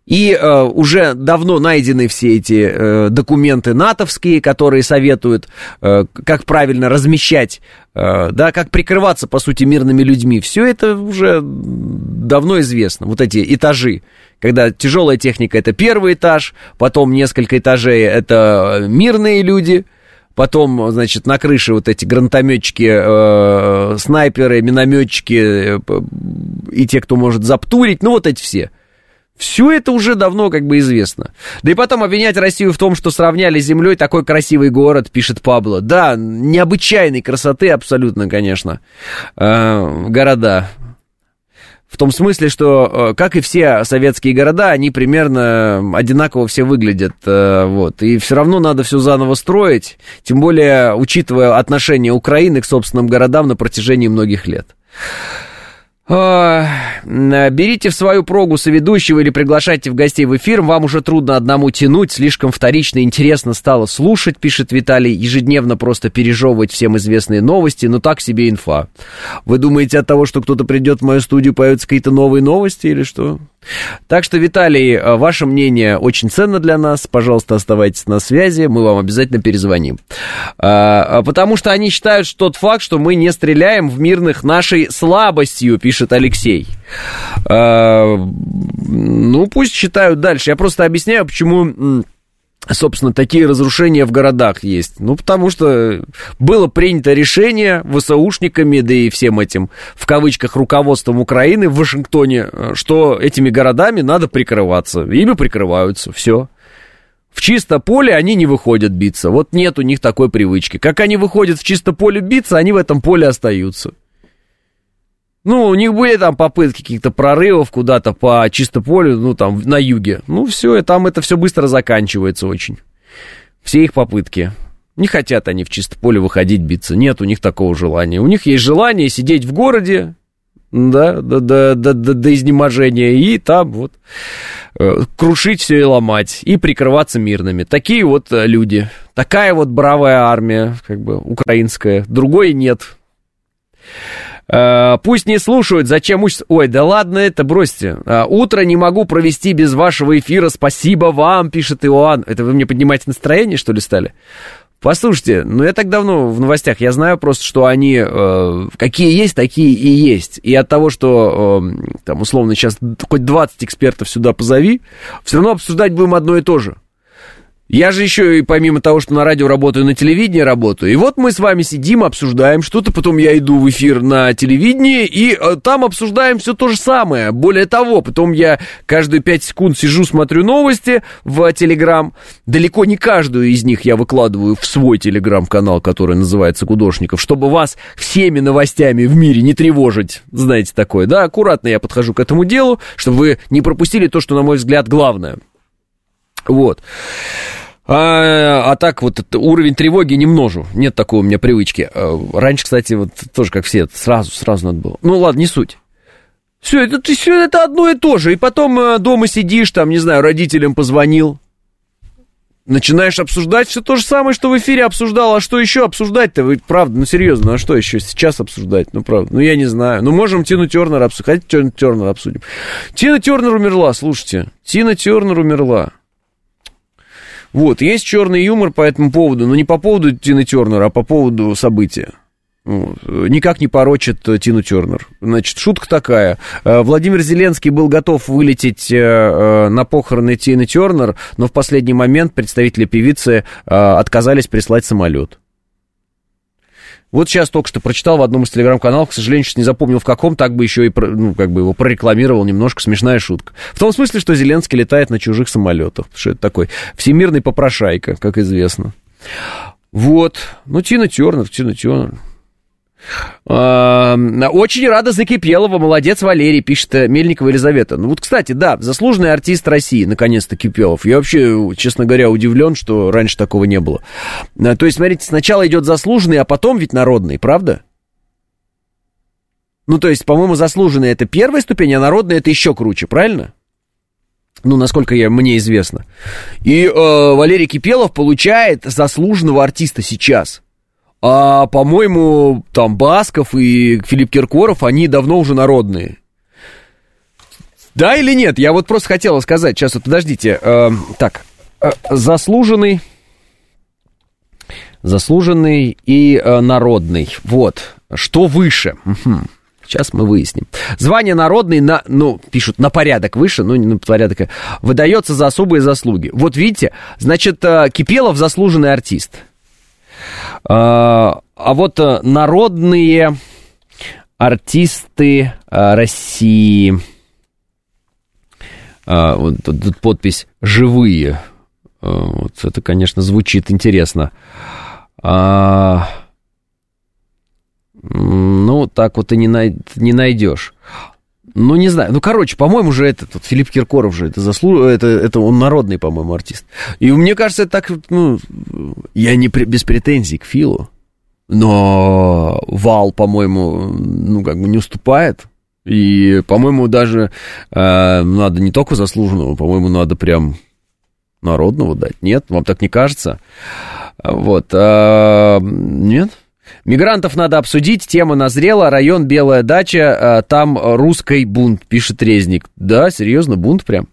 S2: И э, уже давно найдены все эти э, документы натовские, которые советуют, э, как правильно размещать, э, да, как прикрываться, по сути, мирными людьми. Все это уже давно известно, вот эти этажи. Когда тяжелая техника это первый этаж, потом несколько этажей это мирные люди, потом, значит, на крыше вот эти гранатометчики, э, снайперы, минометчики э, и те, кто может заптурить, ну вот эти все. Все это уже давно как бы известно. Да и потом обвинять Россию в том, что сравняли с землей такой красивый город, пишет Пабло. Да, необычайной красоты абсолютно, конечно, э, города. В том смысле, что, э, как и все советские города, они примерно одинаково все выглядят. Э, вот. И все равно надо все заново строить, тем более учитывая отношение Украины к собственным городам на протяжении многих лет. Берите в свою прогу соведущего или приглашайте в гостей в эфир. Вам уже трудно одному тянуть, слишком вторично интересно стало слушать, пишет Виталий. Ежедневно просто пережевывать всем известные новости, но так себе инфа. Вы думаете от того, что кто-то придет в мою студию, появятся какие-то новые новости или что? Так что, Виталий, э, ваше мнение очень ценно для нас. Пожалуйста, оставайтесь на связи, мы вам обязательно перезвоним. А, а, потому что они считают, что тот факт, что мы не стреляем в мирных нашей слабостью, пишет Алексей. А, ну, пусть считают дальше. Я просто объясняю, почему собственно, такие разрушения в городах есть? Ну, потому что было принято решение ВСУшниками, да и всем этим, в кавычках, руководством Украины в Вашингтоне, что этими городами надо прикрываться. Ими прикрываются, все. В чисто поле они не выходят биться. Вот нет у них такой привычки. Как они выходят в чисто поле биться, они в этом поле остаются. Ну, у них были там попытки каких-то прорывов куда-то по чисто полю, ну, там, на юге. Ну, все, и там это все быстро заканчивается очень. Все их попытки. Не хотят они в чисто поле выходить биться. Нет у них такого желания. У них есть желание сидеть в городе, да, до, до, до, до, до изнеможения, и там вот э, крушить все и ломать, и прикрываться мирными. Такие вот э, люди. Такая вот бравая армия, как бы, украинская. Другой нет. А, пусть не слушают, зачем учатся. Ой, да ладно это, бросьте. А, утро не могу провести без вашего эфира. Спасибо вам, пишет Иоанн. Это вы мне поднимаете настроение, что ли, стали? Послушайте, ну я так давно в новостях, я знаю просто, что они э, какие есть, такие и есть. И от того, что э, там условно сейчас хоть 20 экспертов сюда позови, все равно обсуждать будем одно и то же. Я же еще и помимо того, что на радио работаю, на телевидении работаю. И вот мы с вами сидим, обсуждаем что-то, потом я иду в эфир на телевидении, и э, там обсуждаем все то же самое. Более того, потом я каждые пять секунд сижу, смотрю новости в Телеграм. Далеко не каждую из них я выкладываю в свой Телеграм-канал, который называется «Кудошников», чтобы вас всеми новостями в мире не тревожить. Знаете такое, да? Аккуратно я подхожу к этому делу, чтобы вы не пропустили то, что, на мой взгляд, главное. Вот. А, а так вот уровень тревоги не множу. Нет такой у меня привычки. А, раньше, кстати, вот тоже как все, сразу, сразу надо было. Ну ладно, не суть. Все это, все это одно и то же. И потом э, дома сидишь, там, не знаю, родителям позвонил. Начинаешь обсуждать все то же самое, что в эфире обсуждал. А что еще обсуждать-то? Вы, правда, ну серьезно, а что еще сейчас обсуждать? Ну, правда, ну я не знаю. Ну, можем Тину Тернер обсудить. Хотите Тину Тернер обсудим? Тина Тернер умерла, слушайте. Тина Тернер умерла. Вот, есть черный юмор по этому поводу, но не по поводу Тины Тернера, а по поводу события. Вот. Никак не порочит э, Тину Тернер. Значит, шутка такая. Э, Владимир Зеленский был готов вылететь э, на похороны Тины Тернер, но в последний момент представители певицы отказались прислать самолет. Вот сейчас только что прочитал в одном из телеграм-каналов, к сожалению, сейчас не запомнил в каком, так бы еще и, ну, как бы его прорекламировал немножко, смешная шутка. В том смысле, что Зеленский летает на чужих самолетах, что это такой всемирный попрошайка, как известно. Вот, ну, Тина Тернер, Тина Тернер. Очень рада за Кипелова, молодец Валерий, пишет э, Мельникова Елизавета. Ну вот, кстати, да, заслуженный артист России, наконец-то Кипелов. Я вообще, честно говоря, удивлен, что раньше такого не было. А, то есть, смотрите, сначала идет заслуженный, а потом ведь народный, правда? Ну, то есть, по-моему, заслуженный это первая ступень, а народный это еще круче, правильно? Ну, насколько я, мне известно. И э, Валерий Кипелов получает заслуженного артиста сейчас – а, по-моему, там Басков и Филипп Киркоров, они давно уже народные. Да или нет? Я вот просто хотела сказать. Сейчас вот подождите. Э, так, э, заслуженный, заслуженный и э, народный. Вот. Что выше? Угу. Сейчас мы выясним. Звание народный на, ну, пишут, на порядок выше, ну, не на порядок, выдается за особые заслуги. Вот видите, значит, э, Кипелов заслуженный артист. А, а вот э, народные артисты э, России. А, вот тут подпись «Живые». Э, вот это, конечно, звучит интересно. А, ну, так вот и не, най- не найдешь. Ну, не знаю. Ну, короче, по-моему, же этот вот, Филипп Киркоров же, это заслуг... это, это он народный, по-моему, артист. И мне кажется, это так, ну, я не при... без претензий к Филу, но Вал, по-моему, ну, как бы не уступает. И, по-моему, даже э, надо не только заслуженного, по-моему, надо прям народного дать. Нет, вам так не кажется? Вот. А, нет? Мигрантов надо обсудить, тема назрела, район Белая дача, э, там русский бунт, пишет Резник. Да, серьезно, бунт прям.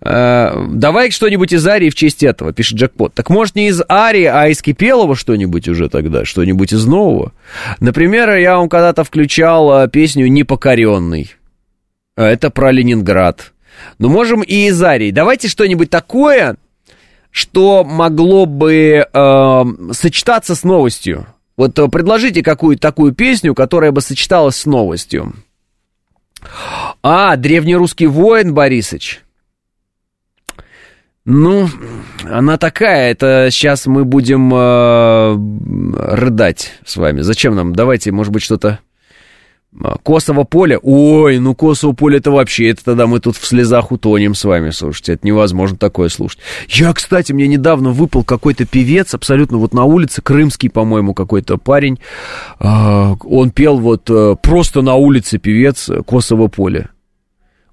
S2: Э, давай что-нибудь из Арии в честь этого, пишет Джекпот. Так может не из Арии, а из Кипелова что-нибудь уже тогда, что-нибудь из нового. Например, я вам когда-то включал э, песню «Непокоренный». Это про Ленинград. Но можем и из Арии. Давайте что-нибудь такое, что могло бы э, сочетаться с новостью. Вот э, предложите какую-то такую песню, которая бы сочеталась с новостью. А, древнерусский воин Борисыч. Ну, она такая, это сейчас мы будем э, рыдать с вами. Зачем нам? Давайте, может быть, что-то Косово поле? Ой, ну Косово поле это вообще, это тогда мы тут в слезах утонем с вами, слушайте, это невозможно такое слушать. Я, кстати, мне недавно выпал какой-то певец, абсолютно вот на улице, крымский, по-моему, какой-то парень, он пел вот э, просто на улице певец Косово поле.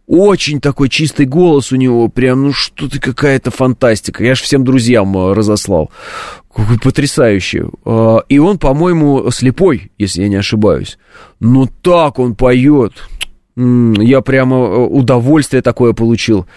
S2: Очень такой чистый голос у него, прям, ну что-то какая-то фантастика. Я же всем друзьям э, разослал. Какой потрясающий. А, и он, по-моему, слепой, если я не ошибаюсь. Но так он поет. Я прямо э, удовольствие такое получил.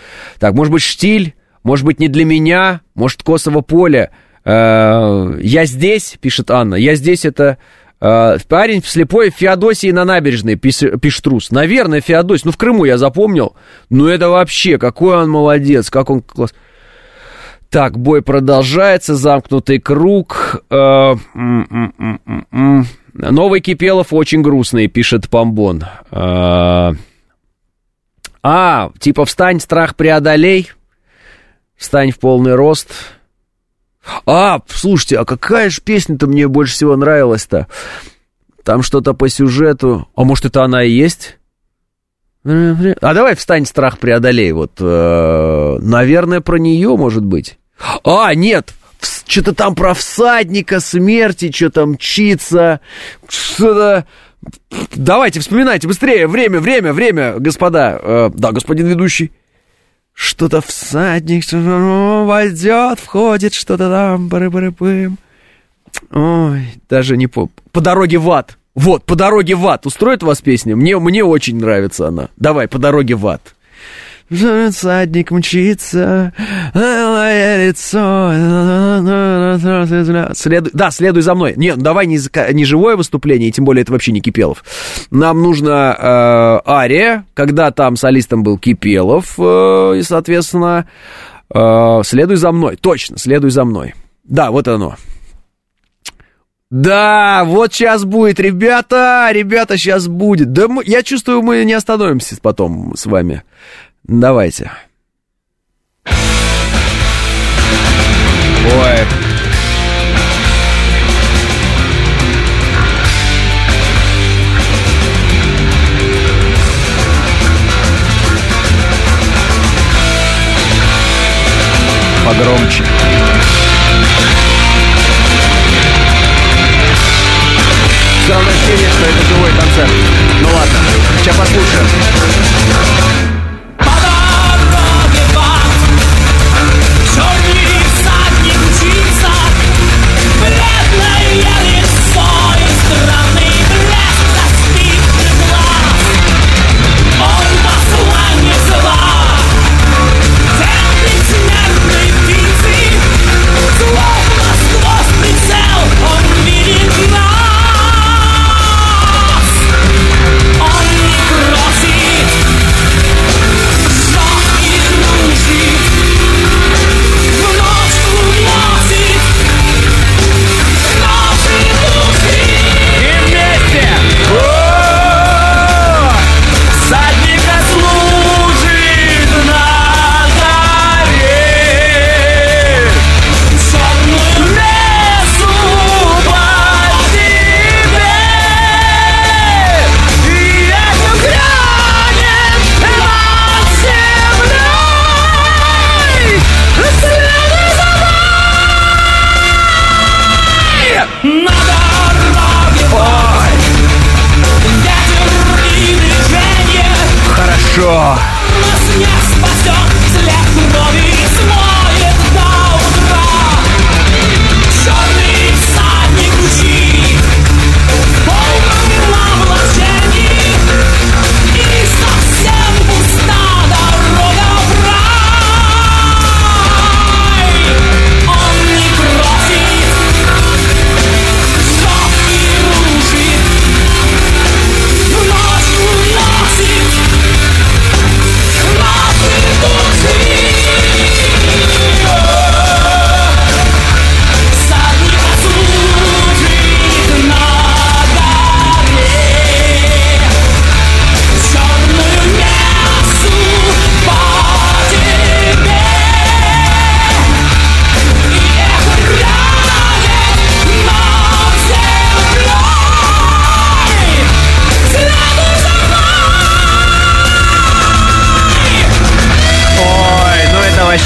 S2: Так, может быть, штиль, может быть, не для меня, может, Косово поле. Э, я здесь, пишет Анна, я здесь это парень слепой в Феодосии на набережной, пишет Рус. Наверное, Феодосий. Ну, в Крыму я запомнил. Ну, это вообще, какой он молодец, как он класс. Так, бой продолжается, замкнутый круг. Новый Кипелов очень грустный, пишет Помбон. А, а, типа встань, страх преодолей. Встань в полный рост. А, слушайте, а какая же песня-то мне больше всего нравилась-то? Там что-то по сюжету. А может, это она и есть? А давай встань, страх преодолей. Вот, э, наверное, про нее, может быть. А, нет, что-то там про всадника смерти, что там мчится, что-то... Давайте, вспоминайте быстрее, время, время, время, господа. Э, да, господин ведущий. Что-то всадник войдет, входит, что-то там, бары-бары-пым. Ой, даже не по... По дороге в ад. Вот, по дороге в ад. Устроит вас песня? Мне, мне очень нравится она. Давай, по дороге в ад. Садник мчится, лицо. Следуй, да, следуй за мной. Не, ну давай не, не живое выступление, тем более это вообще не Кипелов. Нам нужно э, ария, когда там солистом был Кипелов, э, и, соответственно, э, следуй за мной. Точно, следуй за мной. Да, вот оно. Да, вот сейчас будет, ребята, ребята, сейчас будет. Да мы, я чувствую, мы не остановимся потом с вами. Давайте. Ой. Погромче. Все равно ощущение, что это живой концерт. Ну ладно, сейчас послушаем.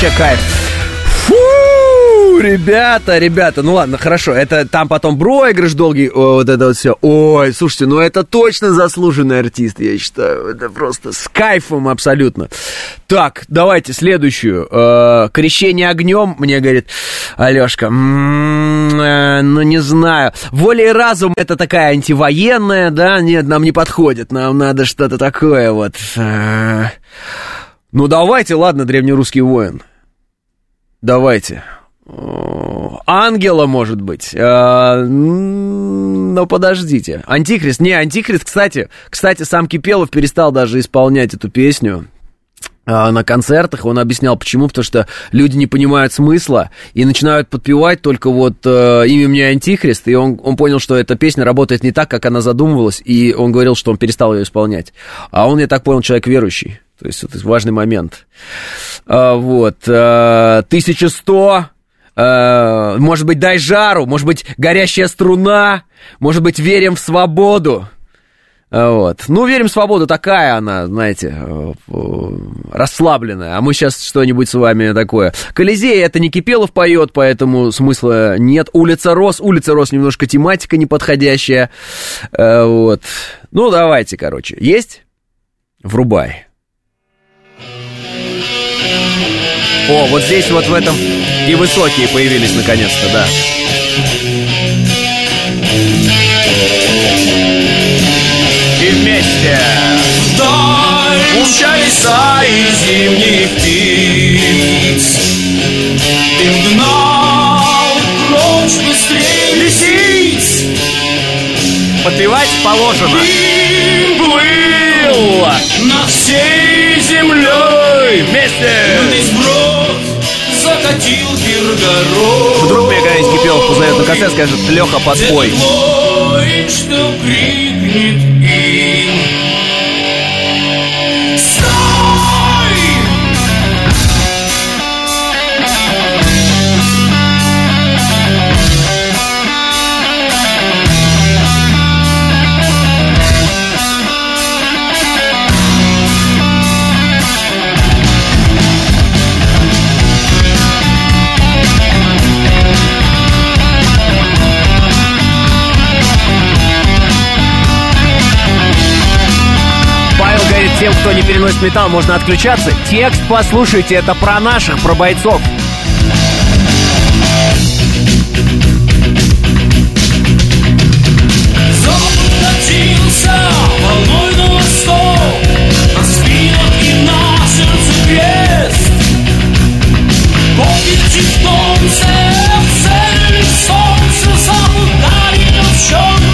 S2: Вообще кайф. Фу! ребята, ребята, ну ладно, хорошо, это там потом проигрыш долгий, о, вот это вот все. Ой, слушайте, ну это точно заслуженный артист, я считаю. Это просто с кайфом абсолютно. Так, давайте следующую. Э, крещение огнем, мне говорит Алешка. Э, ну не знаю. Воля и разум это такая антивоенная, да? Нет, нам не подходит. Нам надо что-то такое вот. Э, ну давайте, ладно, древнерусский воин. Давайте. Ангела, может быть. А, но подождите. Антихрист. Не, Антихрист, кстати, кстати, сам Кипелов перестал даже исполнять эту песню а, на концертах, он объяснял, почему, потому что люди не понимают смысла и начинают подпевать только вот э, имя мне Антихрист, и он, он понял, что эта песня работает не так, как она задумывалась, и он говорил, что он перестал ее исполнять. А он, я так понял, человек верующий, то есть это важный момент. А, вот, а, 1100 Э, может быть, дай жару, может быть, горящая струна, может быть, верим в свободу. Э, вот. Ну, верим в свободу, такая она, знаете, э, расслабленная. А мы сейчас что-нибудь с вами такое. Колизей это не Кипелов поет, поэтому смысла нет. Улица Рос, улица Рос немножко тематика неподходящая. Вот. Ну, давайте, короче. Есть? Врубай. О, вот здесь вот в этом и высокие появились наконец-то, да. И вместе Вдаль
S3: умчались и зимних птиц. Ты гнал прочь быстрее лисиц
S2: Подпевать положено.
S3: Ты плыл над всей землей
S2: Вместе.
S3: Весь брод закатил Киргород
S2: Вдруг мне когда-нибудь Кипелов позовет на концерт, скажет, Леха, подпой
S3: Твой, что крикнет им
S2: тем, кто не переносит металл, можно отключаться. Текст послушайте, это про наших, про бойцов.
S3: Зов катился волной на восток На спинах и на сердце крест Боги тевтонцев целили солнце Запад дарил черную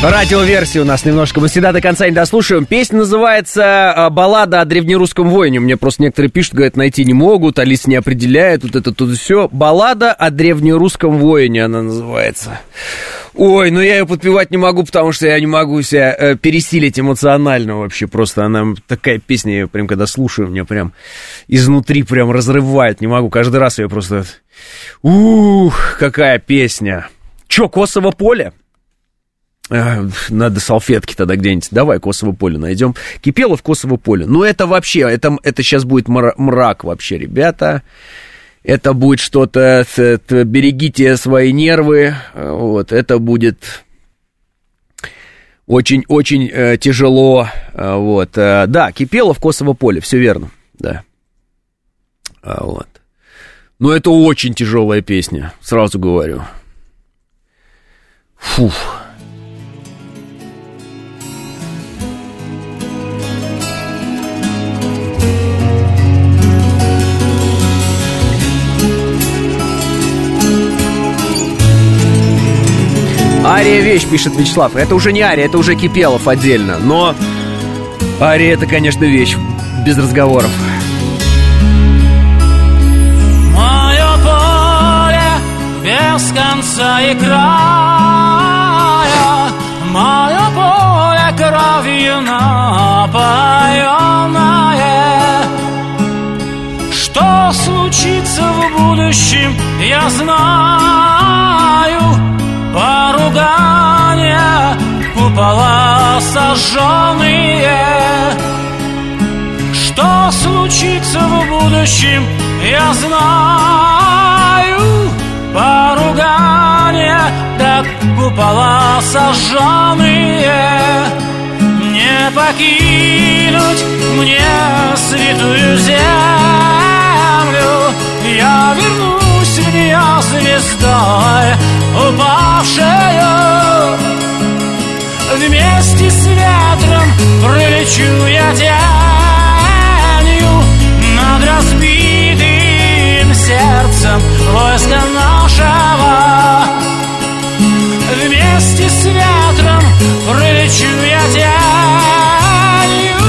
S2: Радиоверсия у нас немножко. Мы всегда до конца не дослушаем. Песня называется а, «Баллада о древнерусском воине». Мне просто некоторые пишут, говорят, найти не могут, Алис не определяет, вот это тут все. «Баллада о древнерусском воине» она называется. Ой, ну я ее подпевать не могу, потому что я не могу себя э, пересилить эмоционально вообще. Просто она такая песня, я прям когда слушаю, меня прям изнутри прям разрывает. Не могу, каждый раз я просто... Ух, какая песня. Че, Косово поле? А, Надо салфетки тогда где-нибудь. Давай Косово поле найдем. Кипелов Косово поле. Ну, это вообще, это, это сейчас будет мра- мрак вообще, ребята. Это будет что-то, берегите свои нервы. э, Вот, это будет очень-очень э, тяжело. э, Вот, э, да, Кипелов Косово поле, все верно, да. А, вот. Но это очень тяжелая песня, сразу говорю. Фух. Вещь, пишет Вячеслав. Это уже не Ария, это уже Кипелов отдельно. Но Ария это, конечно, вещь. Без разговоров.
S3: Мое поле без конца и края Мое поле кровью напоенное Что случится в будущем, я знаю Поругания, купола сожженные. Что случится в будущем, я знаю. Поругания, да купола сожженные. Не покинуть мне святую землю. Я вернусь в нее звездой упавшую Вместе с ветром пролечу я тенью. Над разбитым сердцем войска нашего. Вместе с ветром пролечу я тенью.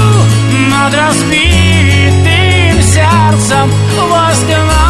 S3: Над разбитым сердцем войска нашего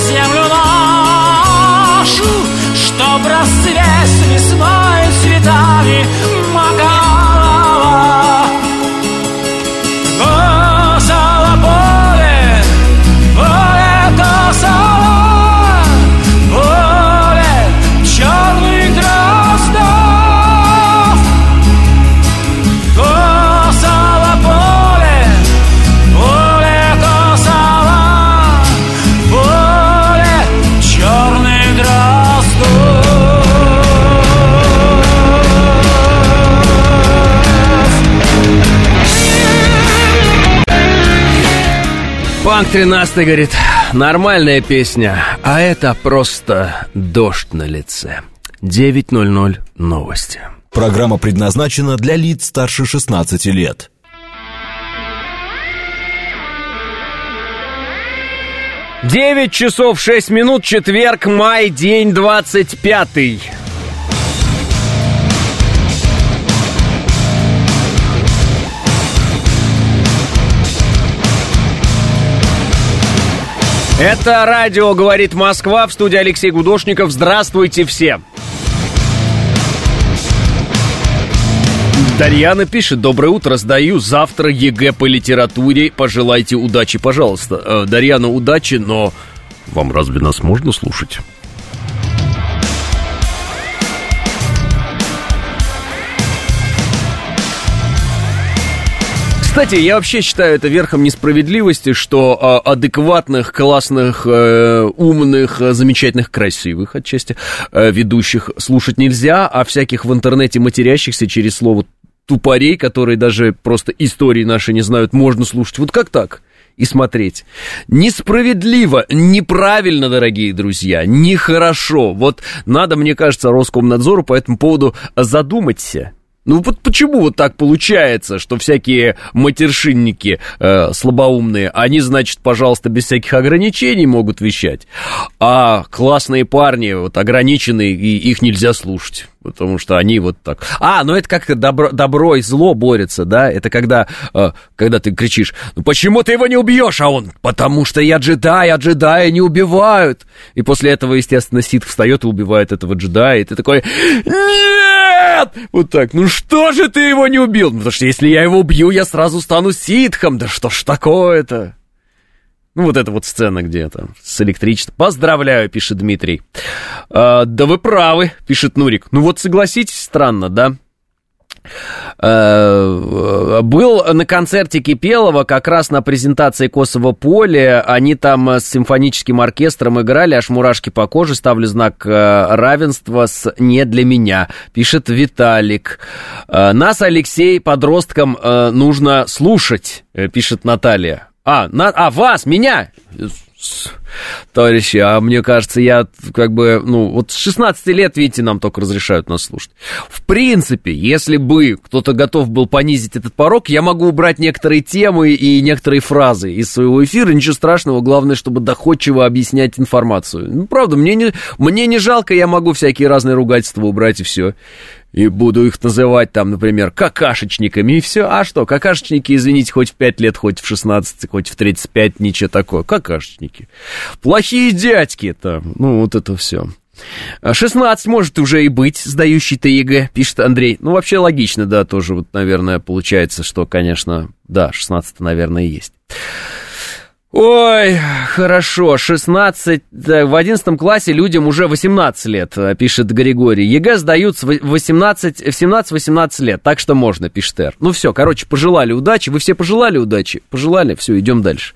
S3: землю нашу, Чтоб расцвесть весной цветами
S2: Панк 13 говорит, нормальная песня, а это просто дождь на лице. 9.00 новости.
S1: Программа предназначена для лиц старше 16 лет.
S2: 9 часов 6 минут, четверг, май, день 25. Это радио «Говорит Москва» в студии Алексей Гудошников. Здравствуйте все! Дарьяна пишет, доброе утро, сдаю завтра ЕГЭ по литературе, пожелайте удачи, пожалуйста. Э, Дарьяна, удачи, но вам разве нас можно слушать? Кстати, я вообще считаю это верхом несправедливости, что э, адекватных, классных, э, умных, э, замечательных, красивых отчасти э, ведущих слушать нельзя, а всяких в интернете матерящихся через слово тупорей, которые даже просто истории наши не знают, можно слушать. Вот как так? и смотреть. Несправедливо, неправильно, дорогие друзья, нехорошо. Вот надо, мне кажется, Роскомнадзору по этому поводу задуматься. Ну вот почему вот так получается, что всякие матершинники э, слабоумные, они, значит, пожалуйста, без всяких ограничений могут вещать, а классные парни вот ограниченные, и их нельзя слушать, потому что они вот так... А, ну это как добро, добро и зло борются, да, это когда, э, когда ты кричишь, ну почему ты его не убьешь, а он, потому что я джедай, а джедая не убивают. И после этого, естественно, Сид встает и убивает этого джедая, и ты такой, нет! Вот так, ну что же ты его не убил? Ну, потому что если я его убью, я сразу стану ситхом. Да что ж такое-то? Ну, вот эта вот сцена где-то с электричеством. Поздравляю, пишет Дмитрий. А, да вы правы, пишет Нурик. Ну вот согласитесь, странно, да? Э, был на концерте Кипелова как раз на презентации Косово поле. Они там с симфоническим оркестром играли, аж мурашки по коже. Ставлю знак э, равенства с «не для меня», пишет Виталик. Э, Нас, Алексей, подросткам нужно слушать, пишет Наталья. А, на, а вас, меня? товарищи, а мне кажется, я как бы, ну, вот с 16 лет, видите, нам только разрешают нас слушать. В принципе, если бы кто-то готов был понизить этот порог, я могу убрать некоторые темы и некоторые фразы из своего эфира, ничего страшного, главное, чтобы доходчиво объяснять информацию. Ну, правда, мне не, мне не жалко, я могу всякие разные ругательства убрать и все и буду их называть там, например, какашечниками, и все. А что, какашечники, извините, хоть в 5 лет, хоть в 16, хоть в 35, ничего такое. Какашечники. Плохие дядьки там. Ну, вот это все. 16 может уже и быть, сдающий-то ЕГЭ, пишет Андрей. Ну, вообще логично, да, тоже вот, наверное, получается, что, конечно, да, 16 наверное, есть. Ой, хорошо, 16, в 11 классе людям уже 18 лет, э, пишет Григорий. ЕГЭ сдают в 18, в 17-18 лет, так что можно, пишет Эр. Ну все, короче, пожелали удачи, вы все пожелали удачи? Пожелали, все, идем дальше.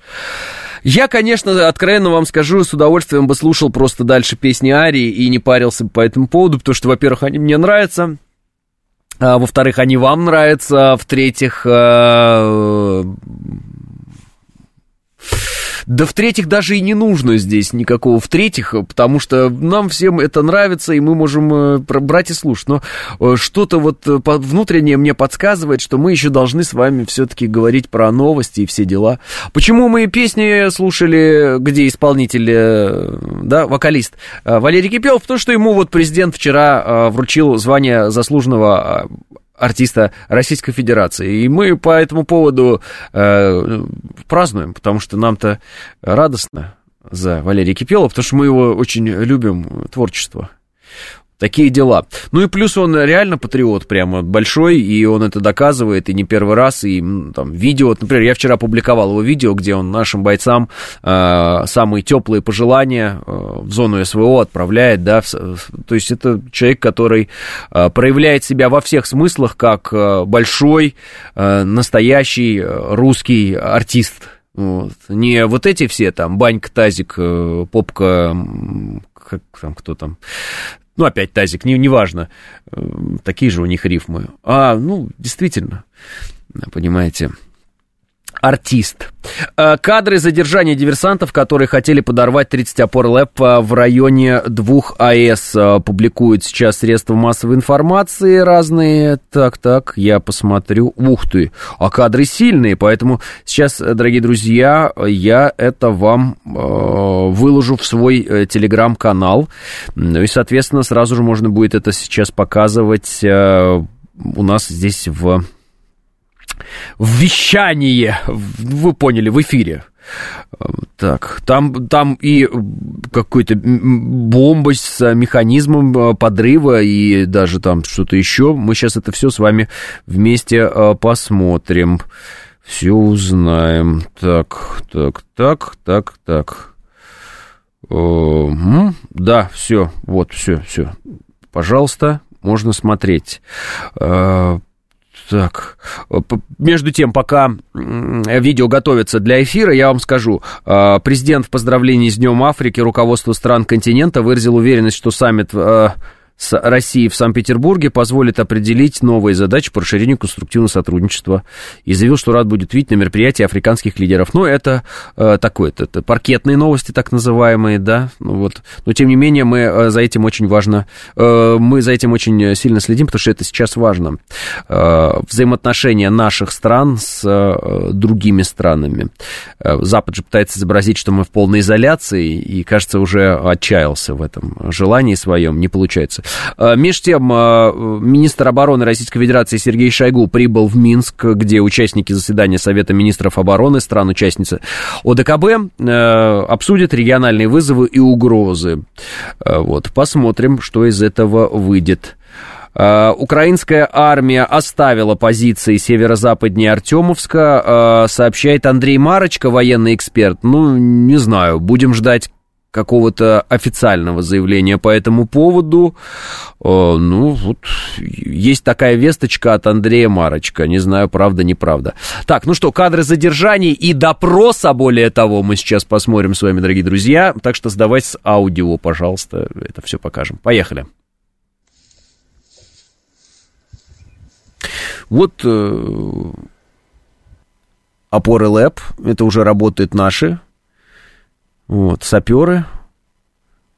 S2: Я, конечно, откровенно вам скажу, с удовольствием бы слушал просто дальше песни Арии и не парился бы по этому поводу, потому что, во-первых, они мне нравятся, а, во-вторых, они вам нравятся, в-третьих, а, да в-третьих, даже и не нужно здесь никакого в-третьих, потому что нам всем это нравится, и мы можем э, брать и слушать. Но э, что-то вот э, внутреннее мне подсказывает, что мы еще должны с вами все-таки говорить про новости и все дела. Почему мы песни слушали, где исполнитель, да, вокалист Валерий Кипелов? Потому что ему вот президент вчера вручил звание заслуженного артиста Российской Федерации. И мы по этому поводу э, празднуем, потому что нам-то радостно за Валерия Кипелова, потому что мы его очень любим, творчество. Такие дела. Ну и плюс он реально патриот прямо большой, и он это доказывает, и не первый раз, и там видео, например, я вчера публиковал его видео, где он нашим бойцам э, самые теплые пожелания э, в зону СВО отправляет, да, в, то есть это человек, который э, проявляет себя во всех смыслах как э, большой, э, настоящий русский артист, вот. Не вот эти все там, банька, тазик, э, попка, как там, кто там, ну, опять тазик, не, неважно, э, такие же у них рифмы. А, ну, действительно, понимаете. Артист. Э, Кадры задержания диверсантов, которые хотели подорвать 30 опор ЛЭП э, в районе двух АЭС, э, публикуют сейчас средства массовой информации разные. Так, так, я посмотрю. Ух ты, а кадры сильные, поэтому сейчас, дорогие друзья, я это вам э, выложу в свой телеграм-канал. Ну и, соответственно, сразу же можно будет это сейчас показывать э, у нас здесь в в вещание, вы поняли, в эфире. Так, там, там и какой-то бомба с механизмом подрыва и даже там что-то еще. Мы сейчас это все с вами вместе а, посмотрим. Все узнаем. Так, так, так, так, так. Да, все, вот, все, все. Пожалуйста, можно смотреть. Так, между тем, пока видео готовится для эфира, я вам скажу, а, президент в поздравлении с Днем Африки, руководство стран континента выразил уверенность, что саммит а, с Россией в Санкт-Петербурге позволит определить новые задачи по расширению конструктивного сотрудничества и заявил, что рад будет видеть на мероприятии африканских лидеров. Ну, это э, такое, это, это паркетные новости, так называемые, да, ну вот. Но, тем не менее, мы э, за этим очень важно, э, мы за этим очень сильно следим, потому что это сейчас важно. Э, взаимоотношения наших стран с э, другими странами. Э, Запад же пытается изобразить, что мы в полной изоляции, и, кажется, уже отчаялся в этом желании своем, не получается. Э, меж тем, э, министр обороны Российской Федерации Сергей Шойгу прибыл в Минск, где участники заседания Совета министров обороны стран-участницы ОДКБ э, обсудят региональные вызовы и угрозы. Вот, посмотрим, что из этого выйдет. Украинская армия оставила позиции северо-западнее Артемовска, сообщает Андрей Марочка, военный эксперт. Ну, не знаю, будем ждать какого-то официального заявления по этому поводу. Э, ну, вот есть такая весточка от Андрея Марочка. Не знаю, правда, неправда. Так, ну что, кадры задержаний и допроса, более того, мы сейчас посмотрим с вами, дорогие друзья. Так что сдавайте с аудио, пожалуйста, это все покажем. Поехали. Вот э, опоры ЛЭП, это уже работают наши вот, саперы,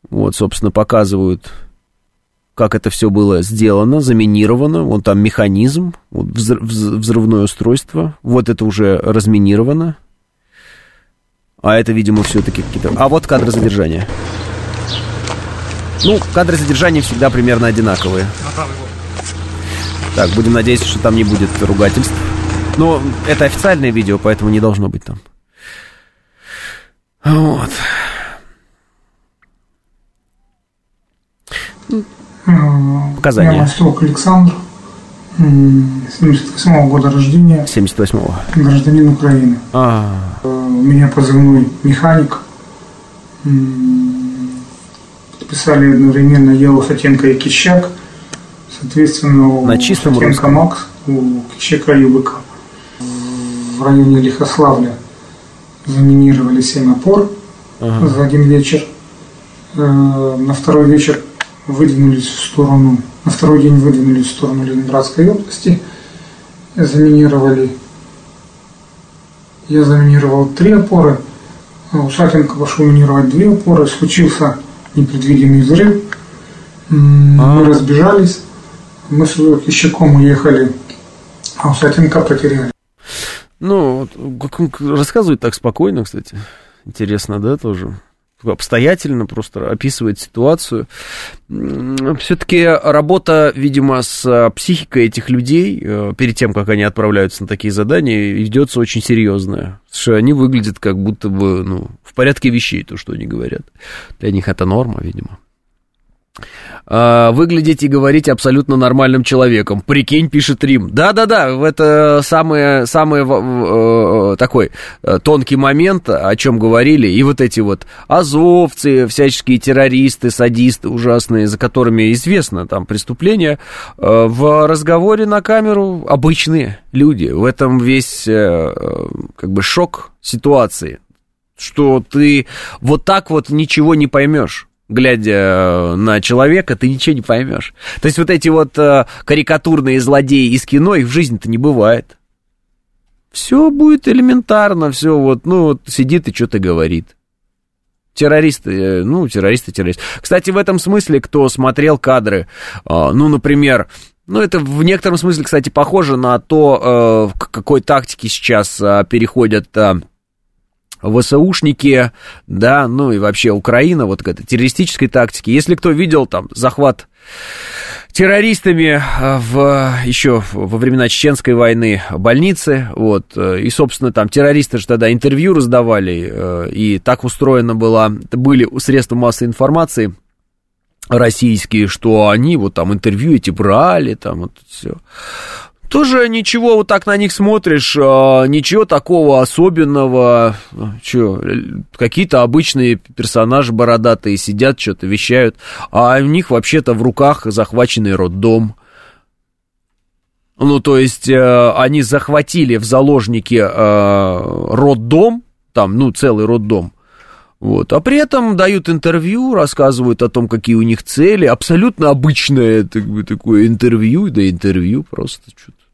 S2: вот, собственно, показывают, как это все было сделано, заминировано. Вон там механизм, вот взрывное устройство. Вот это уже разминировано. А это, видимо, все-таки какие-то... А вот кадры задержания. Ну, кадры задержания всегда примерно одинаковые. Так, будем надеяться, что там не будет ругательств. Но это официальное видео, поэтому не должно быть там. Вот. Показания.
S4: Я Масток Александр, 78 -го года рождения.
S2: 78-го.
S4: Гражданин Украины. А. Э, у меня позывной механик. Подписали одновременно я Усатенко и Кищак. Соответственно,
S2: На чистом
S4: Усатенко Макс, у Кищака ЮБК. В районе Лихославля заминировали 7 опор ага. за один вечер. Э, на второй вечер выдвинулись в сторону, на второй день выдвинулись в сторону Ленинградской области, заминировали. Я заминировал три опоры, а Усатенко пошел минировать две опоры, случился непредвиденный взрыв. Мы разбежались, мы с Ищаком уехали, а Усатенко потеряли.
S2: Ну, рассказывает так спокойно, кстати. Интересно, да, тоже? обстоятельно просто описывает ситуацию. Все-таки работа, видимо, с психикой этих людей э, перед тем, как они отправляются на такие задания, ведется очень серьезная. Что они выглядят как будто бы ну, в порядке вещей, то, что они говорят. Для них это норма, видимо. А, выглядеть и говорить абсолютно нормальным человеком. Прикинь, пишет Рим. Да-да-да, это самый, самый э, такой э, тонкий момент, о чем говорили. И вот эти вот азовцы, всяческие террористы, садисты ужасные, за которыми известно там преступления, э, в разговоре на камеру обычные люди. В этом весь как бы шок ситуации, что ты вот так вот ничего не поймешь глядя э, на человека, ты ничего не поймешь. То есть вот эти вот э, карикатурные злодеи из кино, их в жизни-то не бывает. Все будет элементарно, все вот, ну, вот сидит и что-то говорит. Террористы, э, ну, террористы, террористы. Кстати, в этом смысле, кто смотрел кадры, ну, например, ну, это в некотором смысле, кстати, похоже на то, к какой тактике сейчас переходят ВСУшники, да, ну и вообще Украина, вот к этой террористической тактике. Если кто видел там захват террористами э, в, еще во времена Чеченской войны больницы, вот, э, и, собственно, там террористы же тогда интервью раздавали, э, и так устроено было, были средства массовой информации российские, что они вот там интервью эти брали, там вот все тоже ничего, вот так на них смотришь, а, ничего такого особенного. Че, какие-то обычные персонажи бородатые сидят, что-то вещают, а у них вообще-то в руках захваченный роддом. Ну, то есть, э, они захватили в заложники э, роддом, там, ну, целый роддом, вот. А при этом дают интервью, рассказывают о том, какие у них цели. Абсолютно обычное такое интервью, да интервью просто что-то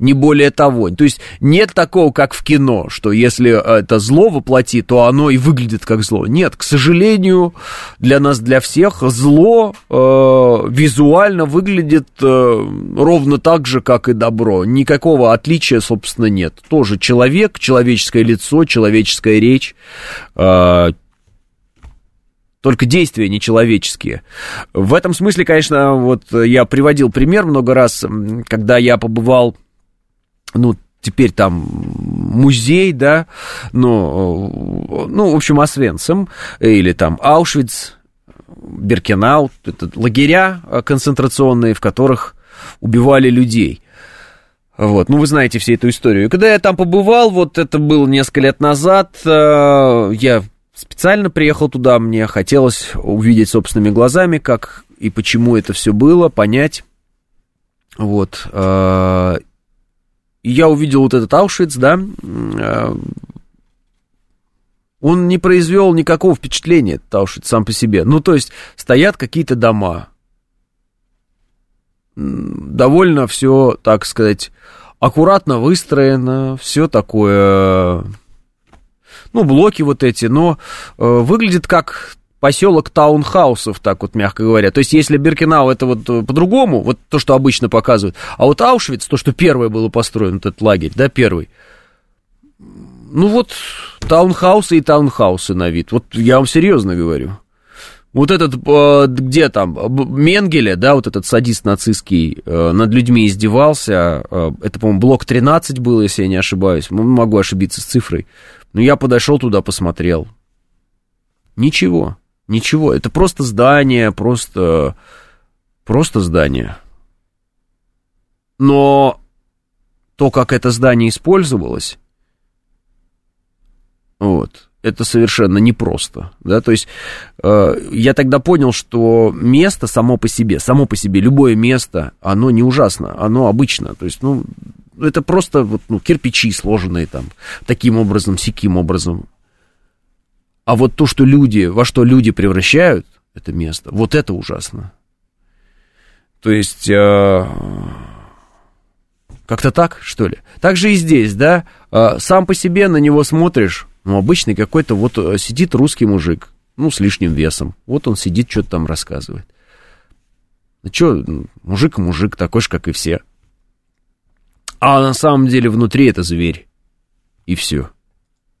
S2: не более того. То есть нет такого, как в кино, что если это зло воплоти, то оно и выглядит как зло. Нет, к сожалению, для нас, для всех, зло э, визуально выглядит э, ровно так же, как и добро. Никакого отличия, собственно, нет. Тоже человек, человеческое лицо, человеческая речь. Э, только действия нечеловеческие. В этом смысле, конечно, вот я приводил пример много раз, когда я побывал ну, теперь там музей, да, ну, ну, в общем, Освенцим, или там Аушвиц, Беркенау, это лагеря концентрационные, в которых убивали людей. Вот, ну вы знаете всю эту историю. Когда я там побывал, вот это было несколько лет назад, э, я специально приехал туда, мне хотелось увидеть собственными глазами, как и почему это все было, понять. Вот, э, я увидел вот этот Аушвиц, да, э, он не произвел никакого впечатления, этот Аушвиц сам по себе. Ну, то есть, стоят какие-то дома. Довольно все, так сказать, аккуратно выстроено, все такое, ну, блоки вот эти, но э, выглядит как поселок таунхаусов, так вот мягко говоря. То есть, если Биркенау это вот э, по-другому, вот то, что обычно показывают, а вот Аушвиц, то, что первое было построено, вот этот лагерь, да, первый, ну вот таунхаусы и таунхаусы на вид. Вот я вам серьезно говорю. Вот этот, э, где там, Менгеле, да, вот этот садист нацистский, э, над людьми издевался, это, по-моему, блок 13 был, если я не ошибаюсь, могу ошибиться с цифрой, но я подошел туда, посмотрел, ничего, Ничего, это просто здание, просто, просто здание. Но то, как это здание использовалось, вот, это совершенно непросто, да, то есть э, я тогда понял, что место само по себе, само по себе, любое место, оно не ужасно, оно обычно, то есть, ну, это просто вот, ну, кирпичи сложенные там таким образом, сяким образом, а вот то, что люди, во что люди превращают это место, вот это ужасно. То есть, э, как-то так, что ли? Так же и здесь, да, э, сам по себе на него смотришь, ну, обычный какой-то вот э, сидит русский мужик, ну, с лишним весом, вот он сидит, что-то там рассказывает. Ну, что, мужик мужик, такой же, как и все. А на самом деле внутри это зверь. И все.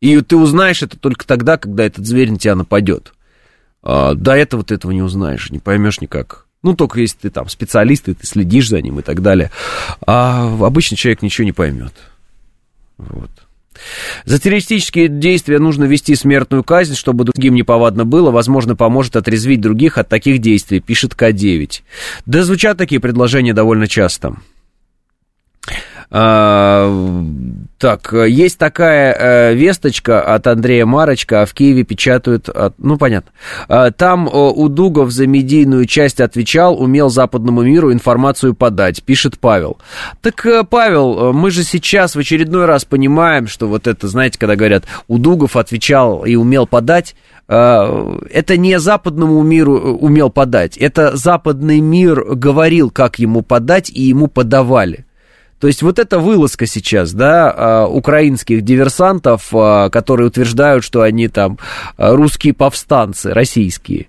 S2: И ты узнаешь это только тогда, когда этот зверь на тебя нападет. А, до этого ты этого не узнаешь, не поймешь никак. Ну, только если ты там специалист, и ты следишь за ним и так далее. А обычный человек ничего не поймет. Вот. За террористические действия нужно вести смертную казнь, чтобы другим неповадно было. Возможно, поможет отрезвить других от таких действий, пишет К9. Да, звучат такие предложения довольно часто. А, так, есть такая э, весточка от Андрея Марочка, а в Киеве печатают... Ну, понятно. А, там э, Удугов за медийную часть отвечал, умел западному миру информацию подать, пишет Павел. Так, э, Павел, мы же сейчас в очередной раз понимаем, что вот это, знаете, когда говорят, Удугов отвечал и умел подать, это не западному миру умел подать, это западный мир говорил, как ему подать, и ему подавали. То есть вот эта вылазка сейчас, да, а, украинских диверсантов, а, которые утверждают, что они там а, русские повстанцы, российские,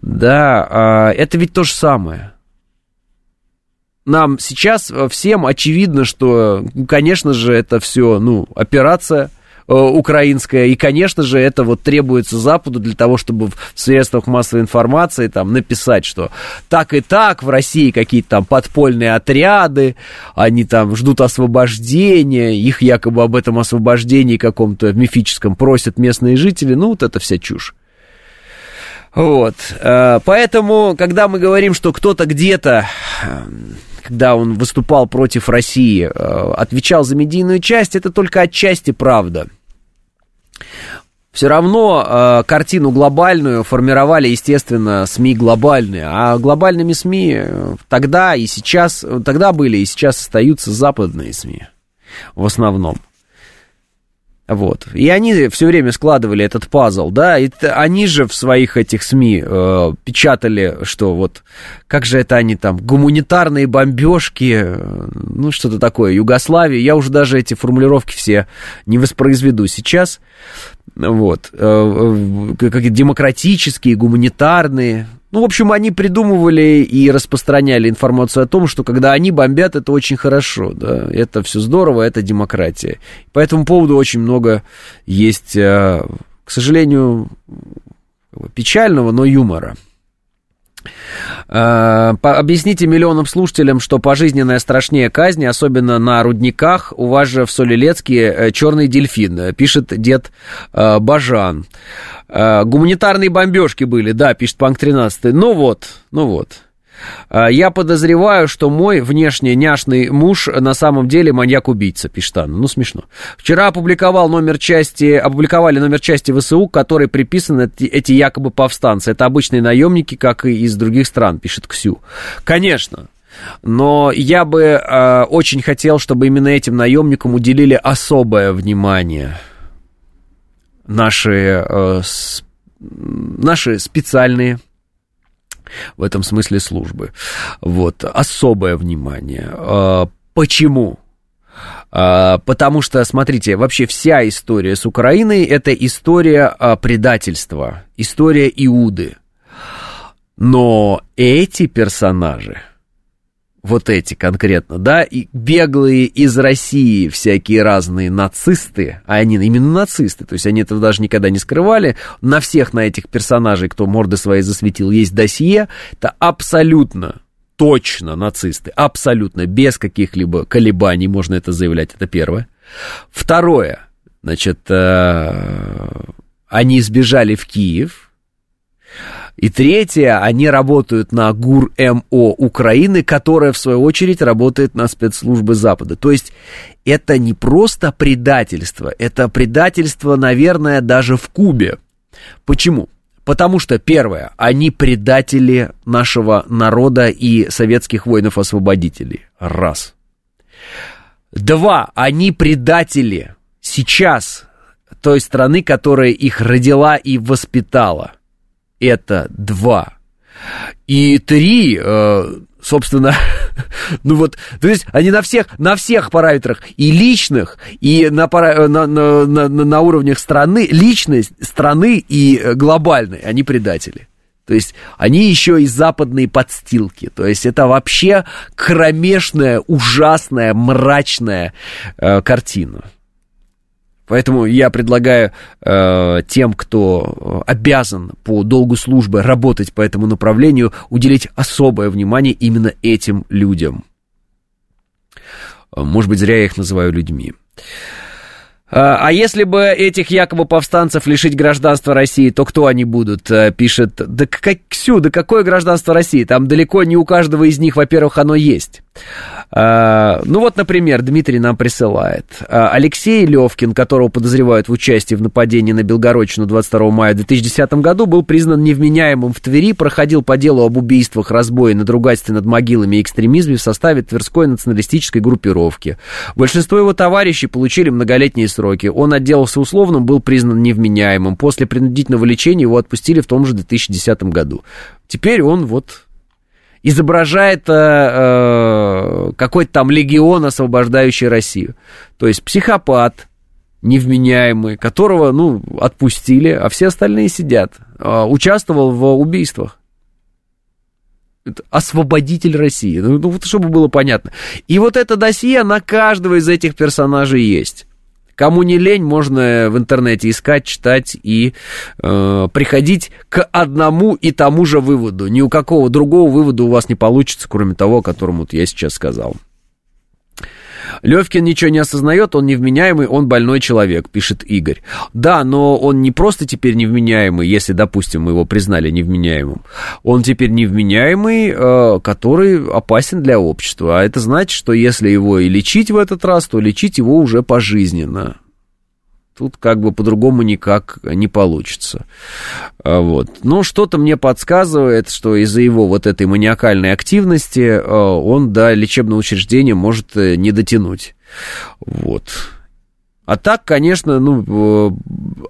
S2: да, это ведь то же самое. Нам сейчас всем очевидно, что, конечно же, это все, ну, операция – украинская, и, конечно же, это вот требуется Западу для того, чтобы в средствах массовой информации там написать, что так и так в России какие-то там подпольные отряды, они там ждут освобождения, их якобы об этом освобождении каком-то мифическом просят местные жители, ну вот это вся чушь. Вот, э, поэтому, когда мы говорим, что кто-то где-то когда он выступал против России, э, отвечал за медийную часть, это только отчасти правда. Все равно э, картину глобальную формировали, естественно, СМИ глобальные. А глобальными СМИ э, тогда и сейчас, тогда были и сейчас остаются западные СМИ в основном. Вот. И они все время складывали этот пазл, да, и они же в своих этих СМИ э, печатали, что вот, как же это они там, гуманитарные бомбежки, э, ну, что-то такое, Югославия, я уже даже эти формулировки все не воспроизведу сейчас, вот, э, э как демократические, гуманитарные, ну, в общем, они придумывали и распространяли информацию о том, что когда они бомбят, это очень хорошо, да, это все здорово, это демократия. По этому поводу очень много есть, э, к сожалению, печального, но юмора. Э, объясните миллионам слушателям, что пожизненная страшнее казни, особенно на рудниках. У вас же в Солилецке э, черный дельфин, пишет дед Бажан. Э, гуманитарные бомбежки были, да, пишет Панк 13. Ну вот, ну вот. Э, я подозреваю, что мой внешне няшный муж на самом деле маньяк-убийца, пишет Анна. Ну, смешно. Вчера опубликовал номер части, опубликовали номер части ВСУ, которой приписаны эти, эти якобы повстанцы. Это обычные наемники, как и из других стран, пишет Ксю. Конечно, но я бы э, очень хотел, чтобы именно этим наемникам уделили особое внимание – наши, э, с, наши специальные в этом смысле службы. Вот, особое внимание. Э, почему? Э, потому что, смотрите, вообще вся история с Украиной это история э, предательства, история Иуды. Но эти персонажи, вот эти конкретно, да, и беглые из России всякие разные нацисты, а они именно нацисты, то есть они этого даже никогда не скрывали, на всех на этих персонажей, кто морды свои засветил, есть досье, это абсолютно точно нацисты, абсолютно, без каких-либо колебаний можно это заявлять, это первое. Второе, значит, э, они сбежали в Киев, и третье, они работают на ГУР-МО Украины, которая, в свою очередь, работает на спецслужбы Запада. То есть это не просто предательство, это предательство, наверное, даже в Кубе. Почему? Потому что, первое, они предатели нашего народа и советских воинов-освободителей. Раз. Два, они предатели сейчас той страны, которая их родила и воспитала это два. И три, э, собственно, (laughs) ну вот, то есть они на всех, на всех параметрах, и личных, и на, пара, на, на, на, на уровнях страны, личность страны и глобальной, они предатели. То есть они еще и западные подстилки. То есть это вообще кромешная, ужасная, мрачная э, картина. Поэтому я предлагаю э, тем, кто обязан по долгу службы работать по этому направлению, уделить особое внимание именно этим людям. Может быть, зря я их называю людьми. А, а если бы этих якобы повстанцев лишить гражданства России, то кто они будут? Э, пишет, да как, Ксю, да какое гражданство России? Там далеко не у каждого из них, во-первых, оно есть. А, ну вот, например, Дмитрий нам присылает. Алексей Левкин, которого подозревают в участии в нападении на Белгородчину 22 мая 2010 году, был признан невменяемым в Твери, проходил по делу об убийствах, разбое, надругательстве над могилами и экстремизме в составе Тверской националистической группировки. Большинство его товарищей получили многолетние сроки. Он отделался условным, был признан невменяемым. После принудительного лечения его отпустили в том же 2010 году. Теперь он вот изображает э э, какой-то там легион, освобождающий Россию. То есть психопат, невменяемый, которого, ну, отпустили, а все остальные сидят. Э, участвовал в убийствах. Это освободитель России. Ну, ну, вот чтобы было понятно. И вот это досье на каждого из этих персонажей есть. Кому не лень, можно в интернете искать, читать и э, приходить к одному и тому же выводу. Ни у какого другого вывода у вас не получится, кроме того, о котором вот я сейчас сказал. Левкин ничего не осознает, он невменяемый, он больной человек, пишет Игорь. Да, но он не просто теперь невменяемый, если, допустим, мы его признали невменяемым. Он теперь невменяемый, э, который опасен для общества. А это значит, что если его и лечить в этот раз, то лечить его уже пожизненно. Тут как бы по-другому никак не получится. А, вот. Но что-то мне подсказывает, что из-за его вот этой маниакальной активности а, он до лечебного учреждения может э, не дотянуть. Вот. А так, конечно, ну,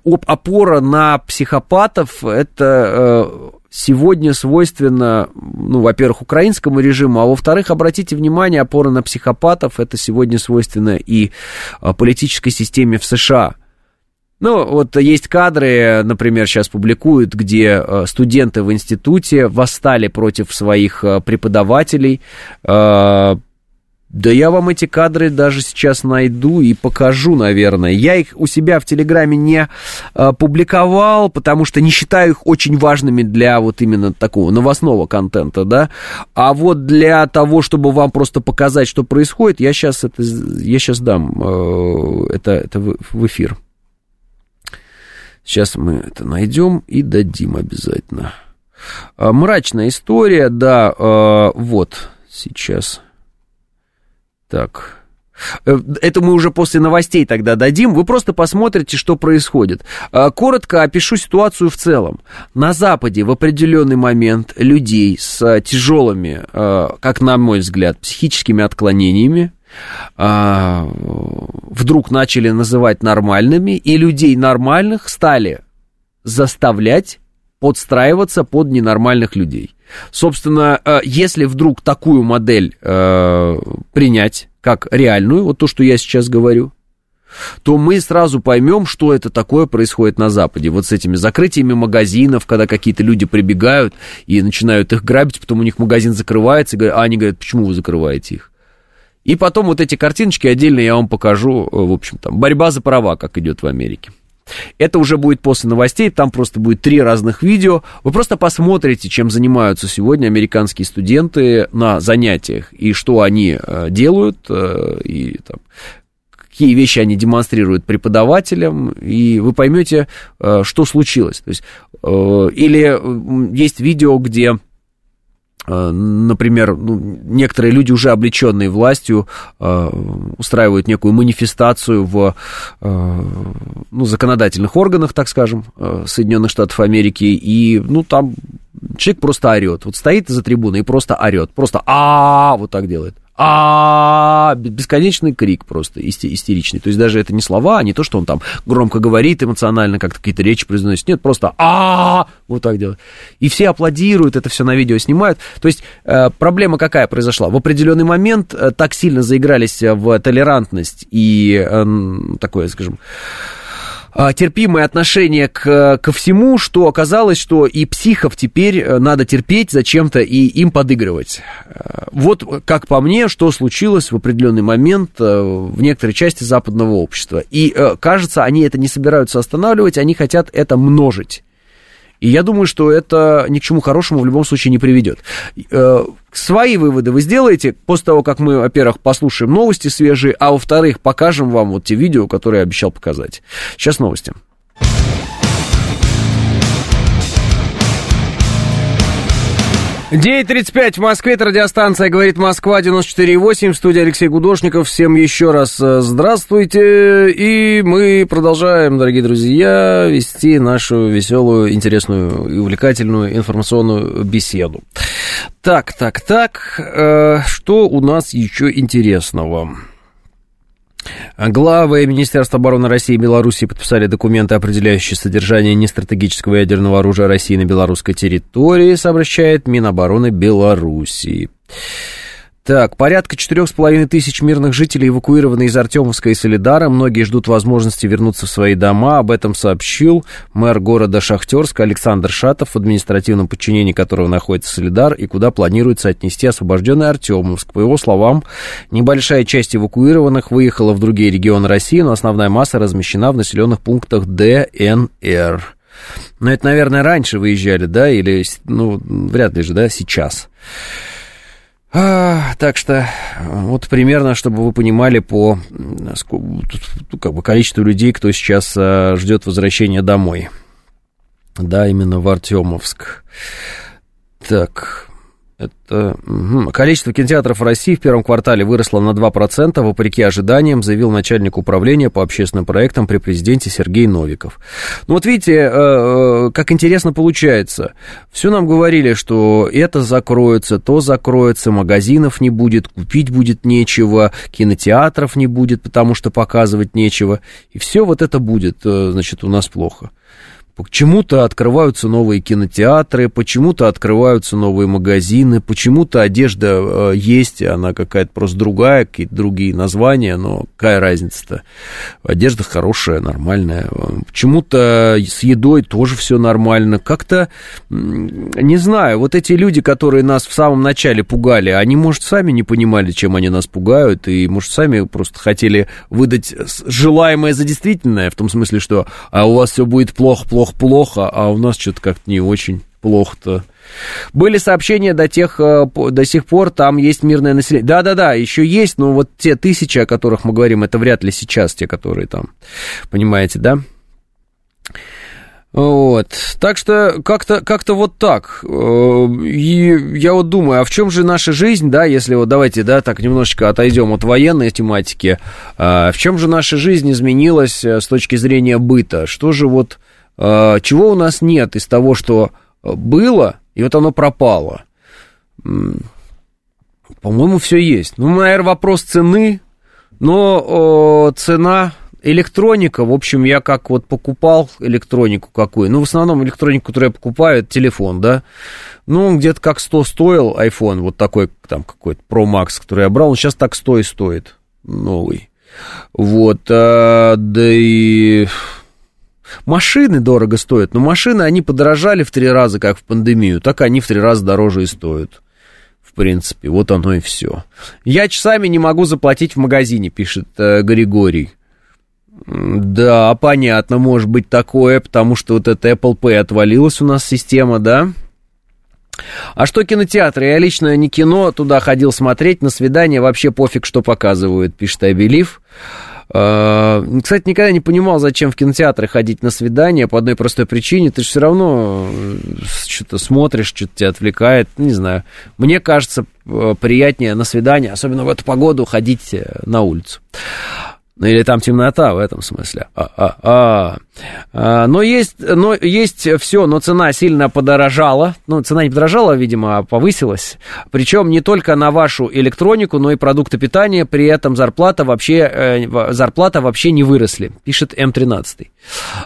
S2: э, опора на психопатов это э, сегодня свойственно, ну, во-первых, украинскому режиму, а во-вторых, обратите внимание, опора на психопатов это сегодня свойственно и политической системе в США. Ну, вот есть кадры, например, сейчас публикуют, где э, студенты в институте восстали против своих э, преподавателей. Э, да я вам эти кадры даже сейчас найду и покажу, наверное. Я их у себя в Телеграме не публиковал, потому что не считаю их очень важными для вот именно такого новостного контента, да. А вот для того, чтобы вам просто показать, что происходит, я сейчас это, я сейчас дам это, это в эфир. Сейчас мы это найдем и дадим обязательно. А, мрачная история, да, а, вот, сейчас. Так. Э, это мы уже после новостей тогда дадим. Вы просто посмотрите, что происходит. А, коротко опишу ситуацию в целом. На Западе в определенный момент людей с тяжелыми, как на мой взгляд, психическими отклонениями, а, вдруг начали называть нормальными, и людей нормальных стали заставлять подстраиваться под ненормальных людей. Собственно, э, если вдруг такую модель э, принять как реальную, вот то, что я сейчас говорю, то мы сразу поймем, что это такое происходит на Западе. Вот с этими закрытиями магазинов, когда какие-то люди прибегают и начинают их грабить, потом у них магазин закрывается, а они говорят, почему вы закрываете их? И потом вот эти картиночки отдельно я вам покажу, э, в общем, там, борьба за права, как идет в Америке. Это уже будет после новостей, там просто будет три разных видео. Вы просто посмотрите, чем занимаются сегодня американские студенты на занятиях, и что они э, делают, э, и там, какие вещи они демонстрируют преподавателям, и вы поймете, что случилось. То есть, или есть видео, где например, ну, некоторые люди, уже облеченные властью, э, устраивают некую манифестацию в э, ну, законодательных органах, так скажем, Соединенных Штатов Америки, и ну, там человек просто орет. Вот стоит за трибуной и просто орет. Просто а вот так делает а бесконечный крик просто истеричный. То есть даже это не слова, не то, что он там громко говорит эмоционально, как-то какие-то речи произносит. Нет, просто а вот так делает. И все аплодируют, это все на видео снимают. То есть э, проблема какая произошла? В определенный момент э, так сильно заигрались в толерантность и э, такое, скажем, а, терпимое отношение к, ко всему, что оказалось, что и психов теперь э, надо терпеть зачем-то и им подыгрывать. Э, вот, как по мне, что случилось в определенный момент э, в некоторой части западного общества. И, кажется, они это не собираются останавливать, они хотят это множить. И я думаю, что это ни к чему хорошему в любом случае не приведет. Э, свои выводы вы сделаете после того, как мы, во-первых, послушаем новости свежие, а во-вторых, покажем вам вот те видео, которые я обещал показать. Сейчас новости. 9.35 в Москве, это радиостанция «Говорит Москва», 94.8, в студии Алексей Гудошников. Всем еще раз э, здравствуйте. И мы продолжаем, дорогие друзья, вести нашу веселую, интересную и увлекательную информационную беседу. Так, так, так, э, что у нас еще интересного? Главы Министерства обороны России и Беларуси подписали документы, определяющие содержание нестратегического ядерного оружия России на белорусской территории, сообщает Минобороны Белоруссии. Так, порядка четырех с половиной тысяч мирных жителей эвакуированы из Артемовска и Солидара. Многие ждут возможности вернуться в свои дома. Об этом сообщил мэр города Шахтерска Александр Шатов, в административном подчинении которого находится Солидар, и куда планируется отнести освобожденный Артемовск. По его словам, небольшая часть эвакуированных выехала в другие регионы России, но основная масса размещена в населенных пунктах ДНР. Но это, наверное, раньше выезжали, да, или, ну, вряд ли же, да, сейчас. Так что вот примерно, чтобы вы понимали по как бы, количеству людей, кто сейчас а, ждет возвращения домой. Да, именно в Артемовск. Так, это, угу. Количество кинотеатров в России в первом квартале выросло на 2%, вопреки ожиданиям, заявил начальник управления по общественным проектам при президенте Сергей Новиков. Ну вот видите, э, э, как интересно получается. Все нам говорили, что это закроется, то закроется, магазинов не будет, купить будет нечего, кинотеатров не будет, потому что показывать нечего. И все вот это будет, э, значит, у нас плохо. Почему-то открываются новые кинотеатры, почему-то открываются новые магазины, почему-то одежда э, есть, она какая-то просто другая, какие-то другие названия, но какая разница-то? Одежда хорошая, нормальная. Почему-то с едой тоже все нормально. Как-то, не знаю, вот эти люди, которые нас в самом начале пугали, они, может, сами не понимали, чем они нас пугают, и, может, сами просто хотели выдать желаемое за действительное, в том смысле, что а у вас все будет плохо-плохо, плохо-плохо, а у нас что-то как-то не очень плохо-то. Были сообщения до тех, э, до сих пор, там есть мирное население. Да-да-да, еще есть, но вот те тысячи, о которых мы говорим, это вряд ли сейчас те, которые там, понимаете, да? Вот. Так что как-то как вот так. Э, и я вот думаю, а в чем же наша жизнь, да, если вот давайте, да, так немножечко отойдем от военной тематики, а в чем же наша жизнь изменилась э, с точки зрения быта? Что же вот чего у нас нет из того, что было, и вот оно пропало? По-моему, все есть. Ну, наверное, вопрос цены, но цена электроника, в общем, я как вот покупал электронику какую, ну, в основном электронику, которую я покупаю, это телефон, да, ну, где-то как 100 стоил iPhone, вот такой там какой-то Pro Max, который я брал, он сейчас так 100 и стоит, новый, вот, а, да и Машины дорого стоят, но машины, они подорожали в три раза, как в пандемию, так они в три раза дороже и стоят. В принципе, вот оно и все. Я часами не могу заплатить в магазине, пишет э, Григорий. Да, понятно, может быть такое, потому что вот эта Apple Pay отвалилась у нас система, да? А что кинотеатры? Я лично не кино туда ходил смотреть, на свидание вообще пофиг, что показывают, пишет Абелив. А, кстати, никогда не понимал, зачем в кинотеатры ходить на свидание по одной простой причине. Ты же все равно э, что-то смотришь, что-то тебя отвлекает. Не знаю. Мне кажется, э, приятнее на свидание, особенно в эту погоду, ходить э, на улицу. Ну или там темнота в этом смысле. А, а, а. а но есть, но есть все, но цена сильно подорожала. Ну, цена не подорожала, видимо, а повысилась. Причем не только на вашу электронику, но и продукты питания. При этом зарплата вообще, э, зарплата вообще не выросли, пишет М13.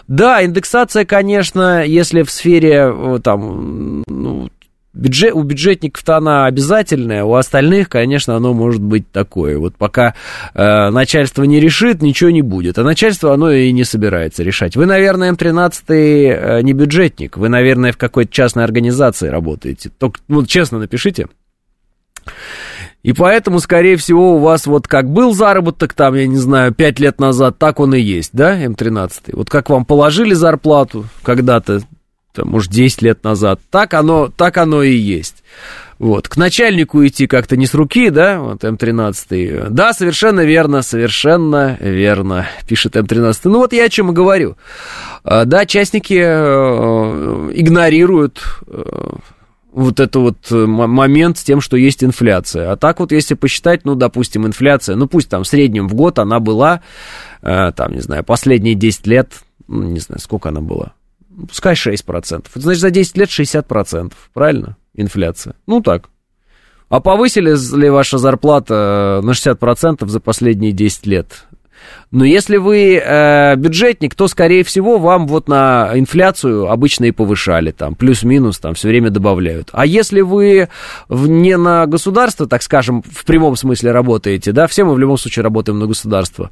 S2: Да, индексация, конечно, если в сфере э, там, ну, бюджет, у бюджетников-то она обязательная, у остальных, конечно, оно может быть такое. Вот пока э, начальство не решит, ничего не будет. А начальство оно и не собирается решать. Вы, наверное, М13 э, не бюджетник, вы, наверное, в какой-то частной организации работаете. Только, ну, честно напишите. И поэтому, скорее всего, у вас вот как был заработок там, я не знаю, 5 лет назад, так он и есть, да, М13? Вот как вам положили зарплату когда-то, там, может, 10 лет назад. Так оно, так оно и есть. Вот. К начальнику идти как-то не с руки, да, вот М13. Да, совершенно верно, совершенно верно, пишет М13. Ну вот я о чем и говорю. А, да, частники э, игнорируют э, вот этот вот э, момент с тем, что есть инфляция. А так вот, если посчитать, ну, допустим, инфляция, ну, пусть там в среднем в год она была, там, не знаю, последние 10 лет, ну, не знаю, сколько она была, пускай 6%. Это значит, за 10 лет 60%, правильно? Инфляция. Ну так. А повысили ли ваша зарплата на 60% за последние 10 лет? Но если вы э, бюджетник, то, скорее всего, вам вот на инфляцию обычно и повышали, там, плюс-минус, там, все время добавляют. А если вы не на государство, так скажем, в прямом смысле работаете, да, все мы в любом случае работаем на государство,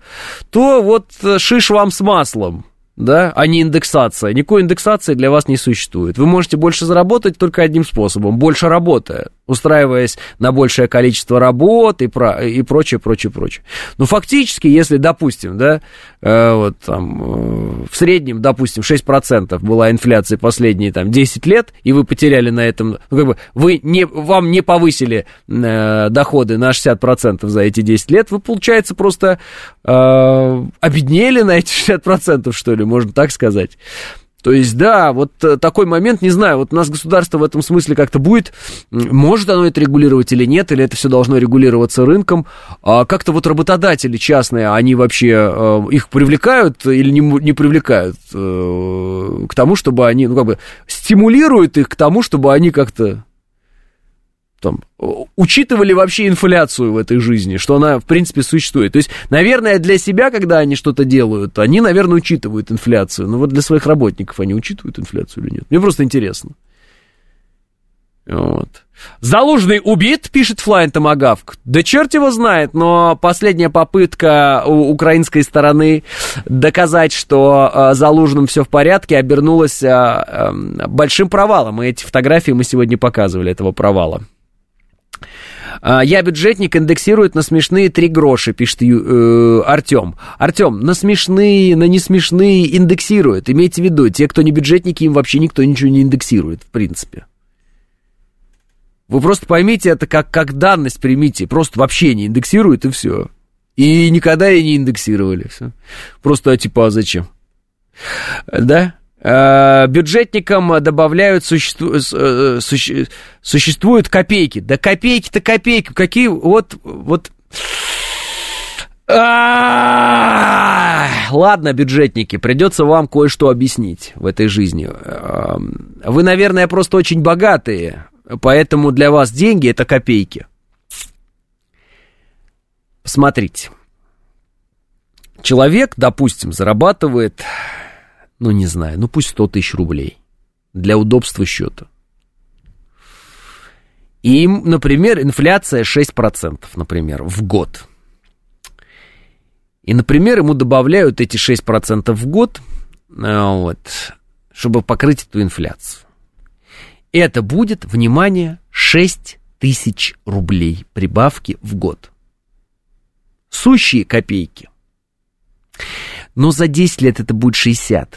S2: то вот э, шиш вам с маслом да, а не индексация. Никакой индексации для вас не существует. Вы можете больше заработать только одним способом, больше работая, устраиваясь на большее количество работ и, про, и прочее, прочее, прочее. Но фактически, если, допустим, да, э, вот там э, в среднем, допустим, 6% была инфляция последние там 10 лет, и вы потеряли на этом, ну, как бы, вы не, вам не повысили э, доходы на 60% за эти 10 лет, вы, получается, просто э, обеднели на эти 60%, что ли, можно так сказать. То есть, да, вот э, такой момент, не знаю, вот у нас государство в этом смысле как-то будет, может оно это регулировать или нет, или это все должно регулироваться рынком, а как-то вот работодатели частные, они вообще э, их привлекают или не, не привлекают э, к тому, чтобы они, ну, как бы, стимулируют их к тому, чтобы они как-то там, учитывали вообще инфляцию в этой жизни, что она, в принципе, существует. То есть, наверное, для себя, когда они что-то делают, они, наверное, учитывают инфляцию. Но вот для своих работников они учитывают инфляцию или нет? Мне просто интересно. Вот. Залужный убит, пишет Флайн Томагавк. Да черт его знает, но последняя попытка у украинской стороны доказать, что э, Залужным все в порядке, обернулась э, э, большим провалом. И эти фотографии мы сегодня показывали, этого провала. А, я бюджетник индексирует на смешные 3 гроши, пишет э, Артем. Артем, на смешные, на не смешные индексирует. Имейте в виду, те, кто не бюджетники, им вообще никто ничего не индексирует, в принципе. Вы просто поймите это как, как данность примите. Просто вообще не индексируют и все. И никогда и не индексировали. Все. Просто типа, а зачем? Да? Э, бюджетникам добавляют существу, э, суще, существуют копейки. Да копейки-то копейки. Какие вот вот. Ладно, бюджетники, придется вам кое-что объяснить в этой жизни. Эм, вы, наверное, просто очень богатые, поэтому для вас деньги это копейки. Смотрите. Человек, допустим, зарабатывает ну не знаю, ну пусть 100 тысяч рублей для удобства счета. И, например, инфляция 6%, например, в год. И, например, ему добавляют эти 6% в год, э, вот, чтобы покрыть эту инфляцию. Это будет, внимание, 6 тысяч рублей прибавки в год. Сущие копейки. Но за 10 лет это будет 60.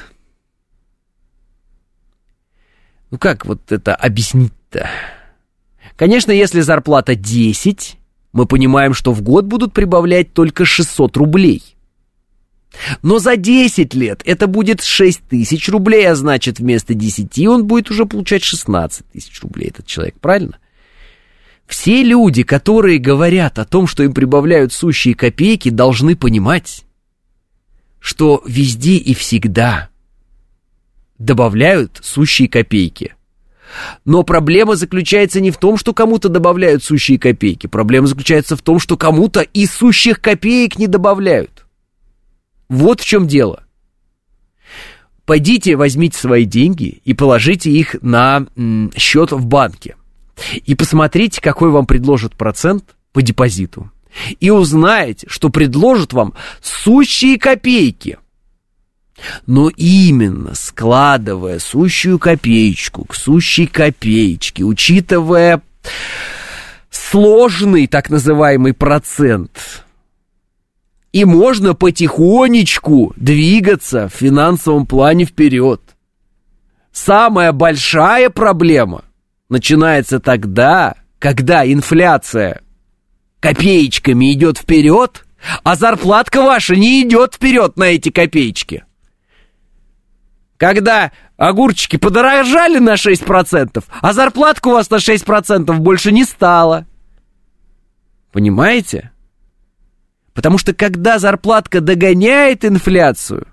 S2: Ну как вот это объяснить-то? Конечно, если зарплата 10, мы понимаем, что в год будут прибавлять только 600 рублей. Но за 10 лет это будет 6 тысяч рублей, а значит вместо 10 он будет уже получать 16 тысяч рублей, этот человек, правильно? Все люди, которые говорят о том, что им прибавляют сущие копейки, должны понимать, что везде и всегда добавляют сущие копейки. Но проблема заключается не в том, что кому-то добавляют сущие копейки. Проблема заключается в том, что кому-то и сущих копеек не добавляют. Вот в чем дело. Пойдите, возьмите свои деньги и положите их на счет в банке. И посмотрите, какой вам предложат процент по депозиту. И узнаете, что предложат вам сущие копейки – но именно складывая сущую копеечку к сущей копеечке, учитывая сложный так называемый процент, и можно потихонечку двигаться в финансовом плане вперед. Самая большая проблема начинается тогда, когда инфляция копеечками идет вперед, а зарплатка ваша не идет вперед на эти копеечки когда огурчики подорожали на 6%, а зарплатка у вас на 6% больше не стала. Понимаете? Потому что когда зарплатка догоняет инфляцию,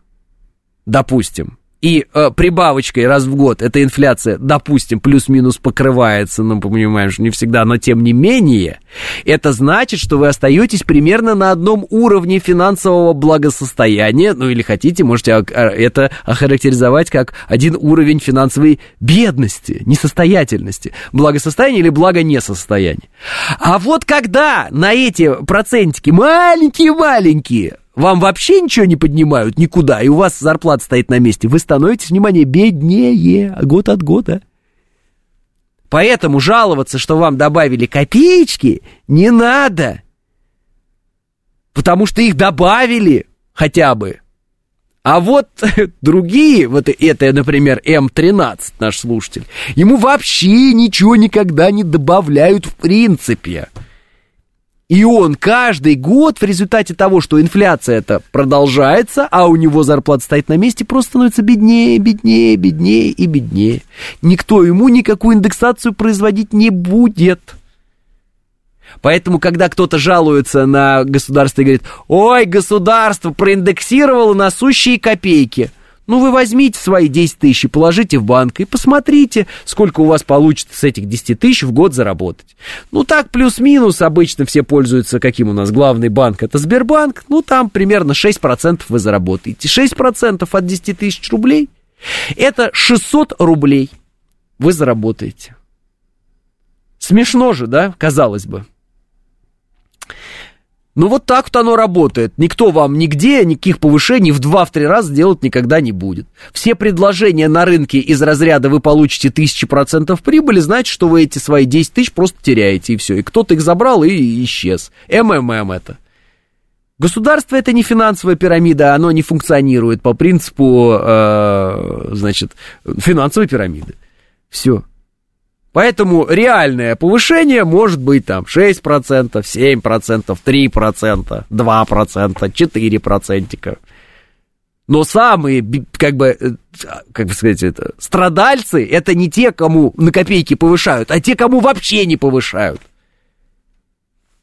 S2: допустим, и э, прибавочкой раз в год эта инфляция, допустим, плюс-минус покрывается, ну, понимаем, что не всегда, но тем не менее, это значит, что вы остаетесь примерно на одном уровне финансового благосостояния, ну, или хотите, можете это охарактеризовать как один уровень финансовой бедности, несостоятельности, благосостояния или благонесостояния. А вот когда на эти процентики маленькие-маленькие вам вообще ничего не поднимают никуда, и у вас зарплата стоит на месте, вы становитесь, внимание, беднее год от года. Поэтому жаловаться, что вам добавили копеечки, не надо. Потому что их добавили хотя бы. А вот (laughs) другие, вот это, например, М13, наш слушатель, ему вообще ничего никогда не добавляют в принципе. И он каждый год в результате того, что инфляция это продолжается, а у него зарплата стоит на месте, просто становится беднее, беднее, беднее и беднее. Никто ему никакую индексацию производить не будет. Поэтому, когда кто-то жалуется на государство и говорит, ой, государство проиндексировало на сущие копейки, ну, вы возьмите свои 10 тысяч и положите в банк и посмотрите, сколько у вас получится с этих 10 тысяч в год заработать. Ну, так, плюс-минус, обычно все пользуются, каким у нас главный банк, это Сбербанк, ну, там примерно 6% вы заработаете. 6% от 10 тысяч рублей, это 600 рублей вы заработаете. Смешно же, да, казалось бы. Ну вот так вот оно работает. Никто вам нигде никаких повышений в 2-3 раза делать никогда не будет. Все предложения на рынке из разряда вы получите 1000% прибыли, значит, что вы эти свои 10 тысяч просто теряете, и все. И кто-то их забрал и исчез. МММ это. Государство это не финансовая пирамида, оно не функционирует по принципу, э, значит, финансовой пирамиды. Все. Поэтому реальное повышение может быть там 6%, 7%, 3%, 2%, 4%. Но самые, как бы, э, как бы сказать это, страдальцы, это не те, кому на копейки повышают, а те, кому вообще не повышают.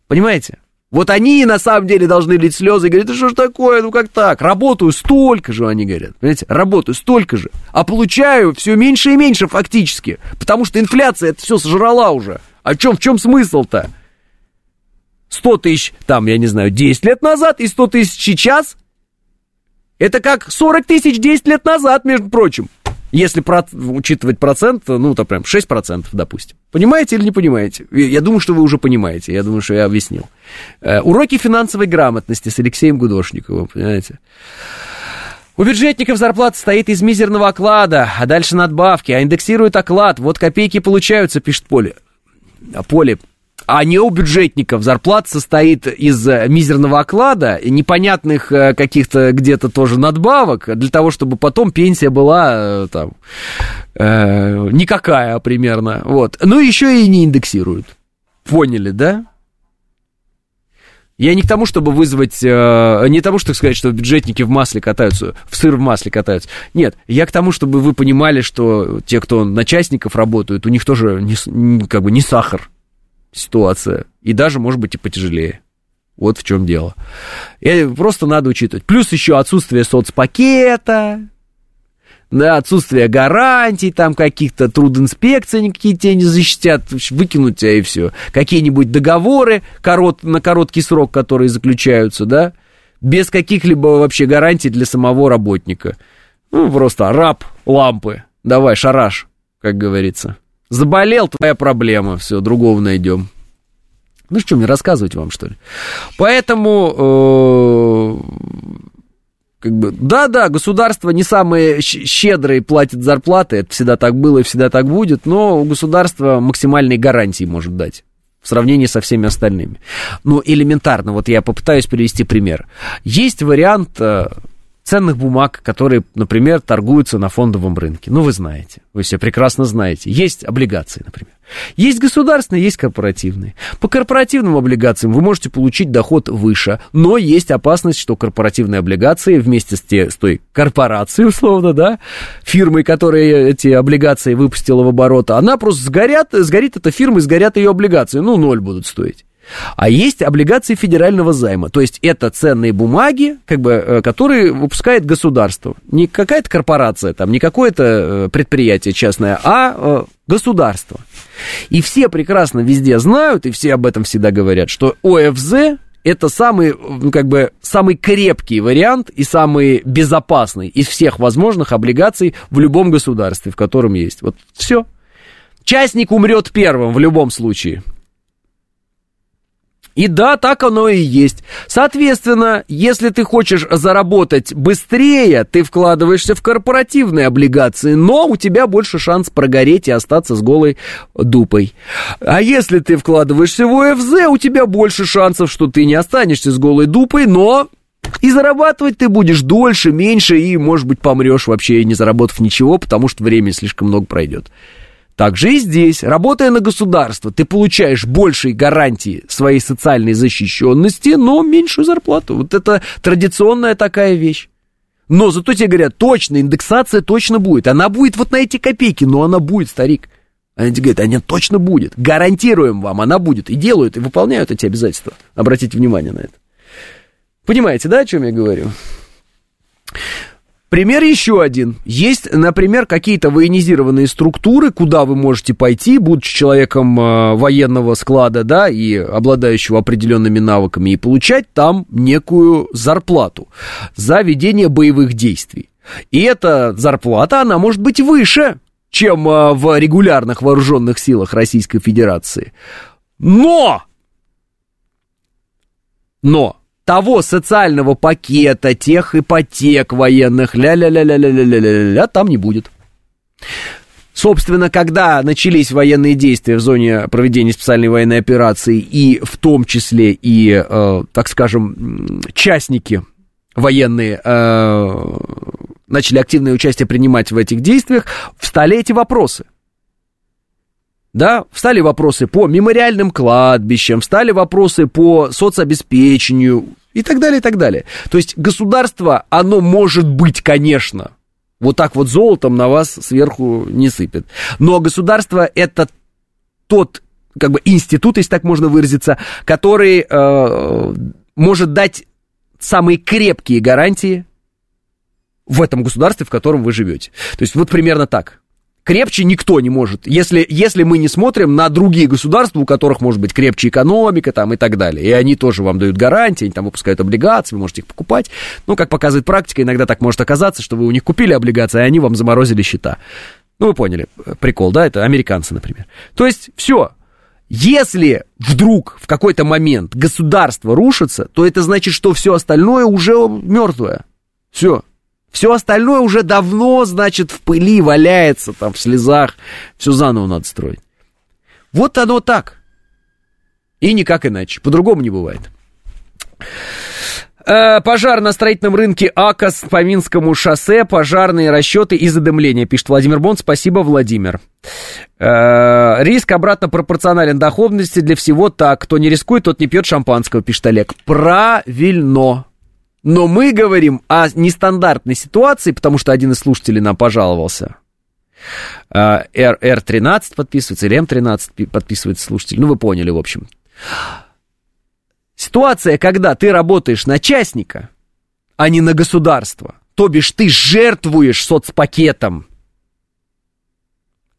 S2: Понимаете? Вот они на самом деле должны лить слезы и говорить, да что ж такое, ну как так? Работаю столько же, они говорят. Понимаете, работаю столько же, а получаю все меньше и меньше фактически, потому что инфляция это все сожрала уже. А чем, в чем смысл-то? 100 тысяч, там, я не знаю, 10 лет назад и 100 тысяч сейчас, это как 40 тысяч 10 лет назад, между прочим. Если про, учитывать процент, ну, то прям 6%, допустим. Понимаете или не понимаете? Я думаю, что вы уже понимаете. Я думаю, что я объяснил. Э, уроки финансовой грамотности с Алексеем Гудошниковым, понимаете? У бюджетников зарплата стоит из мизерного оклада, а дальше надбавки, а индексируют оклад. Вот копейки получаются, пишет Поле. А Поле, а не у бюджетников. Зарплата состоит из э, мизерного оклада, непонятных э, каких-то где-то тоже надбавок, для того, чтобы потом пенсия была э, там э, никакая примерно. Вот. Ну, еще и не индексируют. Поняли, да? Я не к тому, чтобы вызвать, э, не тому, чтобы сказать, что бюджетники в масле катаются, в сыр в масле катаются. Нет, я к тому, чтобы вы понимали, что те, кто на частников работают, у них тоже не, как бы не сахар ситуация. И даже, может быть, и потяжелее. Вот в чем дело. И просто надо учитывать. Плюс еще отсутствие соцпакета, да, отсутствие гарантий, там каких-то трудинспекций никакие тебя не защитят, выкинуть тебя и все. Какие-нибудь договоры корот, на короткий срок, которые заключаются, да, без каких-либо вообще гарантий для самого работника. Ну, просто раб лампы. Давай, шараш, как говорится. Заболел, твоя проблема, все, другого найдем. Ну что, мне рассказывать вам, что ли? Поэтому, э, как бы, да-да, государство не самые щедрые платит зарплаты, это всегда так было и всегда так будет, но у государства максимальные гарантии может дать в сравнении со всеми остальными. Ну, элементарно, вот я попытаюсь привести пример. Есть вариант э, ценных бумаг, которые, например, торгуются на фондовом рынке. Ну, вы знаете, вы все прекрасно знаете. Есть облигации, например. Есть государственные, есть корпоративные. По корпоративным облигациям вы можете получить доход выше, но есть опасность, что корпоративные облигации вместе с, те, с той корпорацией, условно, да, фирмой, которая эти облигации выпустила в оборот, она просто сгорят, сгорит эта фирма и сгорят ее облигации, ну, ноль будут стоить. А есть облигации федерального займа. То есть это ценные бумаги, как бы, э, которые выпускает государство. Не какая-то корпорация, там, не какое-то э, предприятие частное, а э, государство. И все прекрасно везде знают, и все об этом всегда говорят, что ОФЗ это самый, ну, как бы, самый крепкий вариант и самый безопасный из всех возможных облигаций в любом государстве, в котором есть. Вот все. Частник умрет первым в любом случае. И да, так оно и есть. Соответственно, если ты хочешь заработать быстрее, ты вкладываешься в корпоративные облигации, но у тебя больше шанс прогореть и остаться с голой дупой. А если ты вкладываешься в ОФЗ, у тебя больше шансов, что ты не останешься с голой дупой, но и зарабатывать ты будешь дольше, меньше, и, может быть, помрешь вообще, не заработав ничего, потому что времени слишком много пройдет. Так же и здесь, работая на государство, ты получаешь большие гарантии своей социальной защищенности, но меньшую зарплату. Вот это традиционная такая вещь. Но зато тебе говорят, точно, индексация точно будет. Она будет вот на эти копейки, но она будет, старик. Они тебе говорят, она точно будет. Гарантируем вам, она будет. И делают, и выполняют эти обязательства. Обратите внимание на это. Понимаете, да, о чем я говорю? Пример еще один. Есть, например, какие-то военизированные структуры, куда вы можете пойти, будучи человеком э, военного склада, да, и обладающего определенными навыками, и получать там некую зарплату за ведение боевых действий. И эта зарплата, она может быть выше, чем э, в регулярных вооруженных силах Российской Федерации. Но! Но! Того социального пакета, тех ипотек военных, ля-ля-ля-ля-ля-ля-ля-ля, там не будет. Собственно, когда начались военные действия в зоне проведения специальной военной операции, и в том числе и, э, так скажем, частники военные э, начали активное участие принимать в этих действиях, встали эти вопросы да, встали вопросы по мемориальным кладбищам, встали вопросы по соцобеспечению и так далее, и так далее. То есть государство, оно может быть, конечно, вот так вот золотом на вас сверху не сыпет. Но государство это тот, как бы, институт, если так можно выразиться, который э, может дать самые крепкие гарантии в этом государстве, в котором вы живете. То есть вот примерно так крепче никто не может, если, если мы не смотрим на другие государства, у которых может быть крепче экономика там и так далее. И они тоже вам дают гарантии, они там выпускают облигации, вы можете их покупать. Ну, как показывает практика, иногда так может оказаться, что вы у них купили облигации, а они вам заморозили счета. Ну, вы поняли, прикол, да, это американцы, например. То есть, все, если вдруг в какой-то момент государство рушится, то это значит, что все остальное уже мертвое. Все. Все остальное уже давно, значит, в пыли валяется, там, в слезах. Все заново надо строить. Вот оно так. И никак иначе. По-другому не бывает. Э, пожар на строительном рынке АКОС по Минскому шоссе, пожарные расчеты и задымление, пишет Владимир Бонд. Спасибо, Владимир. Э, риск обратно пропорционален доходности для всего так. Кто не рискует, тот не пьет шампанского, пишет Олег. Правильно. Но мы говорим о нестандартной ситуации, потому что один из слушателей нам пожаловался. R, R13 подписывается, или M13 подписывается слушатель. Ну, вы поняли, в общем. Ситуация, когда ты работаешь на частника, а не на государство. То бишь ты жертвуешь соцпакетом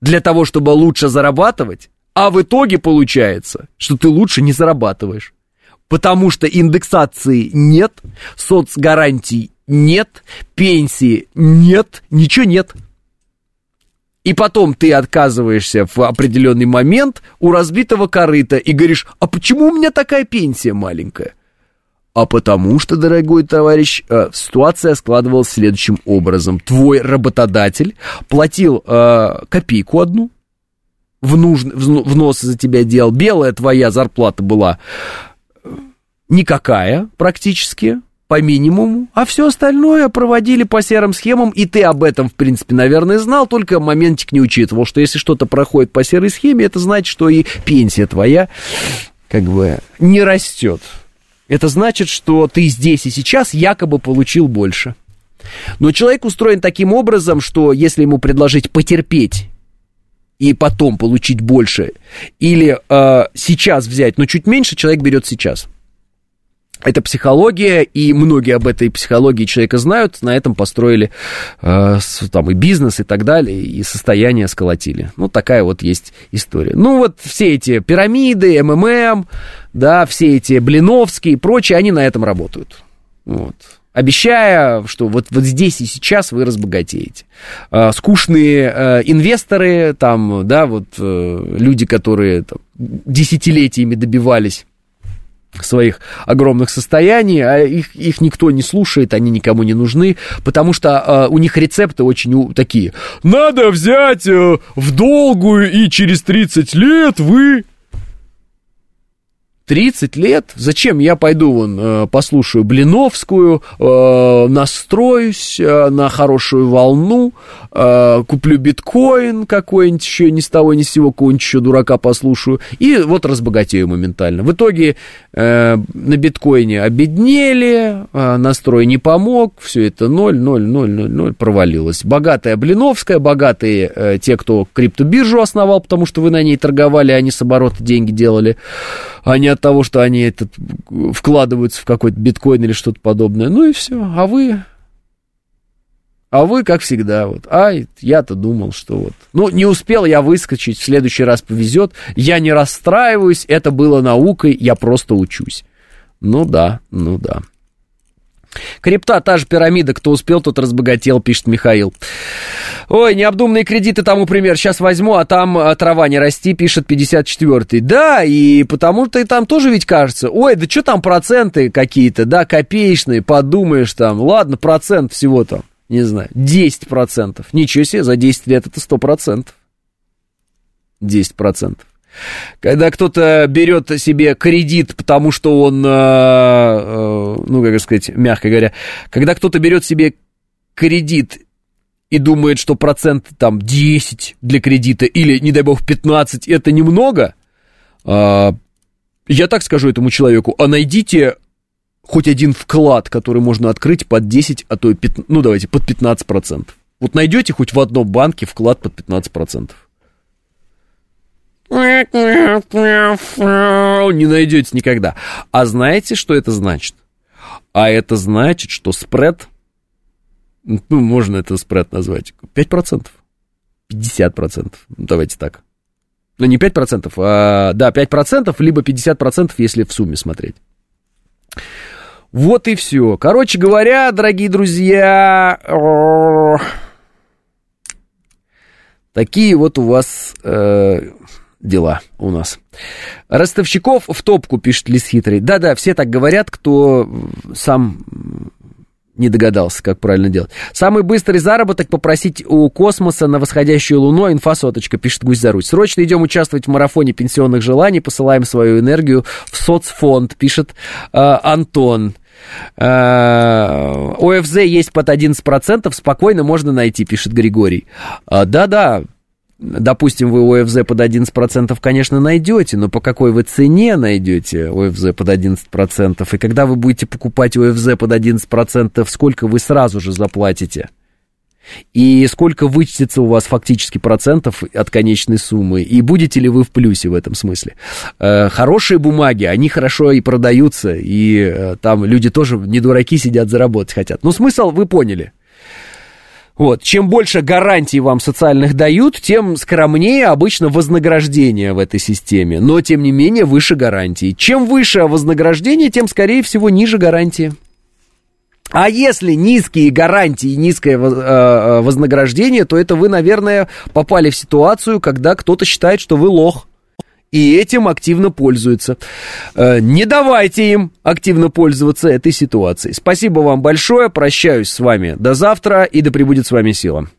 S2: для того, чтобы лучше зарабатывать, а в итоге получается, что ты лучше не зарабатываешь потому что индексации нет, соцгарантий нет, пенсии нет, ничего нет. И потом ты отказываешься в определенный момент у разбитого корыта и говоришь, а почему у меня такая пенсия маленькая? А потому что, дорогой товарищ, э, ситуация складывалась следующим образом. Твой работодатель платил э, копейку одну, в нуж... внос за тебя делал. Белая твоя зарплата была никакая практически, по минимуму, а все остальное проводили по серым схемам, и ты об этом, в принципе, наверное, знал, только моментик не учитывал, что если что-то проходит по серой схеме, это значит, что и пенсия твоя, как бы, не растет. Это значит, что ты здесь и сейчас якобы получил больше. Но человек устроен таким образом, что если ему предложить потерпеть и потом получить больше, или э, сейчас взять, но чуть меньше человек берет сейчас. Это психология, и многие об этой психологии человека знают, на этом построили э, там и бизнес и так далее, и состояние сколотили. Ну, такая вот есть история. Ну, вот все эти пирамиды, МММ, да, все эти Блиновские и прочие, они на этом работают. Вот обещая, что вот, вот здесь и сейчас вы разбогатеете. А, скучные а, инвесторы, там, да, вот а, люди, которые там, десятилетиями добивались своих огромных состояний, а их, их никто не слушает, они никому не нужны, потому что э, у них рецепты очень у, такие. Надо взять э, в долгую, и через 30 лет вы 30 лет? Зачем я пойду вон, э, послушаю Блиновскую, э, настроюсь э, на хорошую волну, куплю биткоин какой-нибудь еще ни с того ни с сего, какого-нибудь еще дурака послушаю, и вот разбогатею моментально. В итоге на биткоине обеднели, настрой не помог, все это 0, 0, 0, 0, 0 провалилось. Богатая Блиновская, богатые те, кто криптобиржу основал, потому что вы на ней торговали, они с оборота деньги делали, они от того, что они этот, вкладываются в какой-то биткоин или что-то подобное. Ну и все. А вы... А вы, как всегда, вот, ай, я-то думал, что вот. Ну, не успел я выскочить, в следующий раз повезет. Я не расстраиваюсь, это было наукой, я просто учусь. Ну да, ну да. Крипта, та же пирамида, кто успел, тот разбогател, пишет Михаил. Ой, необдуманные кредиты тому пример. Сейчас возьму, а там а, трава не расти, пишет 54-й. Да, и потому-то и там тоже ведь кажется, ой, да что там проценты какие-то, да, копеечные, подумаешь там, ладно, процент всего там, не знаю, 10%. Ничего себе, за 10 лет это 100%. 10%. Когда кто-то берет себе кредит, потому что он, э, э, ну, как сказать, мягко говоря, когда кто-то берет себе кредит и думает, что процент там 10 для кредита или, не дай бог, 15, это немного, э, я так скажу этому человеку, а найдите хоть один вклад, который можно открыть под 10, а то и 15, ну, давайте, под 15%. Вот найдете хоть в одном банке вклад под 15%. Не найдете никогда. А знаете, что это значит? А это значит, что спред, ну, можно это спред назвать, 5%, 50%, давайте так. Ну, не 5%, а, да, 5%, либо 50%, если в сумме смотреть. Вот и все. Короче говоря, дорогие друзья, такие вот у вас э, дела у нас. Ростовщиков в топку, пишет Лис Хитрый. Да-да, все так говорят, кто сам не догадался, как правильно делать. Самый быстрый заработок попросить у космоса на восходящую луну. Инфа соточка, пишет Гусь за Русь. Срочно идем участвовать в марафоне пенсионных желаний, посылаем свою энергию в соцфонд, пишет э, Антон. Э, ОФЗ есть под 11%, спокойно можно найти, пишет Григорий. Э, да-да, Допустим, вы ОФЗ под 11%, конечно, найдете, но по какой вы цене найдете ОФЗ под 11%? И когда вы будете покупать ОФЗ под 11%, сколько вы сразу же заплатите? И сколько вычтется у вас фактически процентов от конечной суммы? И будете ли вы в плюсе в этом смысле? Э, хорошие бумаги, они хорошо и продаются, и э, там люди тоже не дураки сидят, заработать хотят. Но смысл вы поняли. Вот. Чем больше гарантий вам социальных дают, тем скромнее обычно вознаграждение в этой системе. Но, тем не менее, выше гарантии. Чем выше вознаграждение, тем, скорее всего, ниже гарантии. А если низкие гарантии и низкое э, э, вознаграждение, то это вы, наверное, попали в ситуацию, когда кто-то считает, что вы лох и этим активно пользуются. Э, не давайте им активно пользоваться этой ситуацией. Спасибо вам большое, прощаюсь с вами до завтра и да пребудет с вами сила.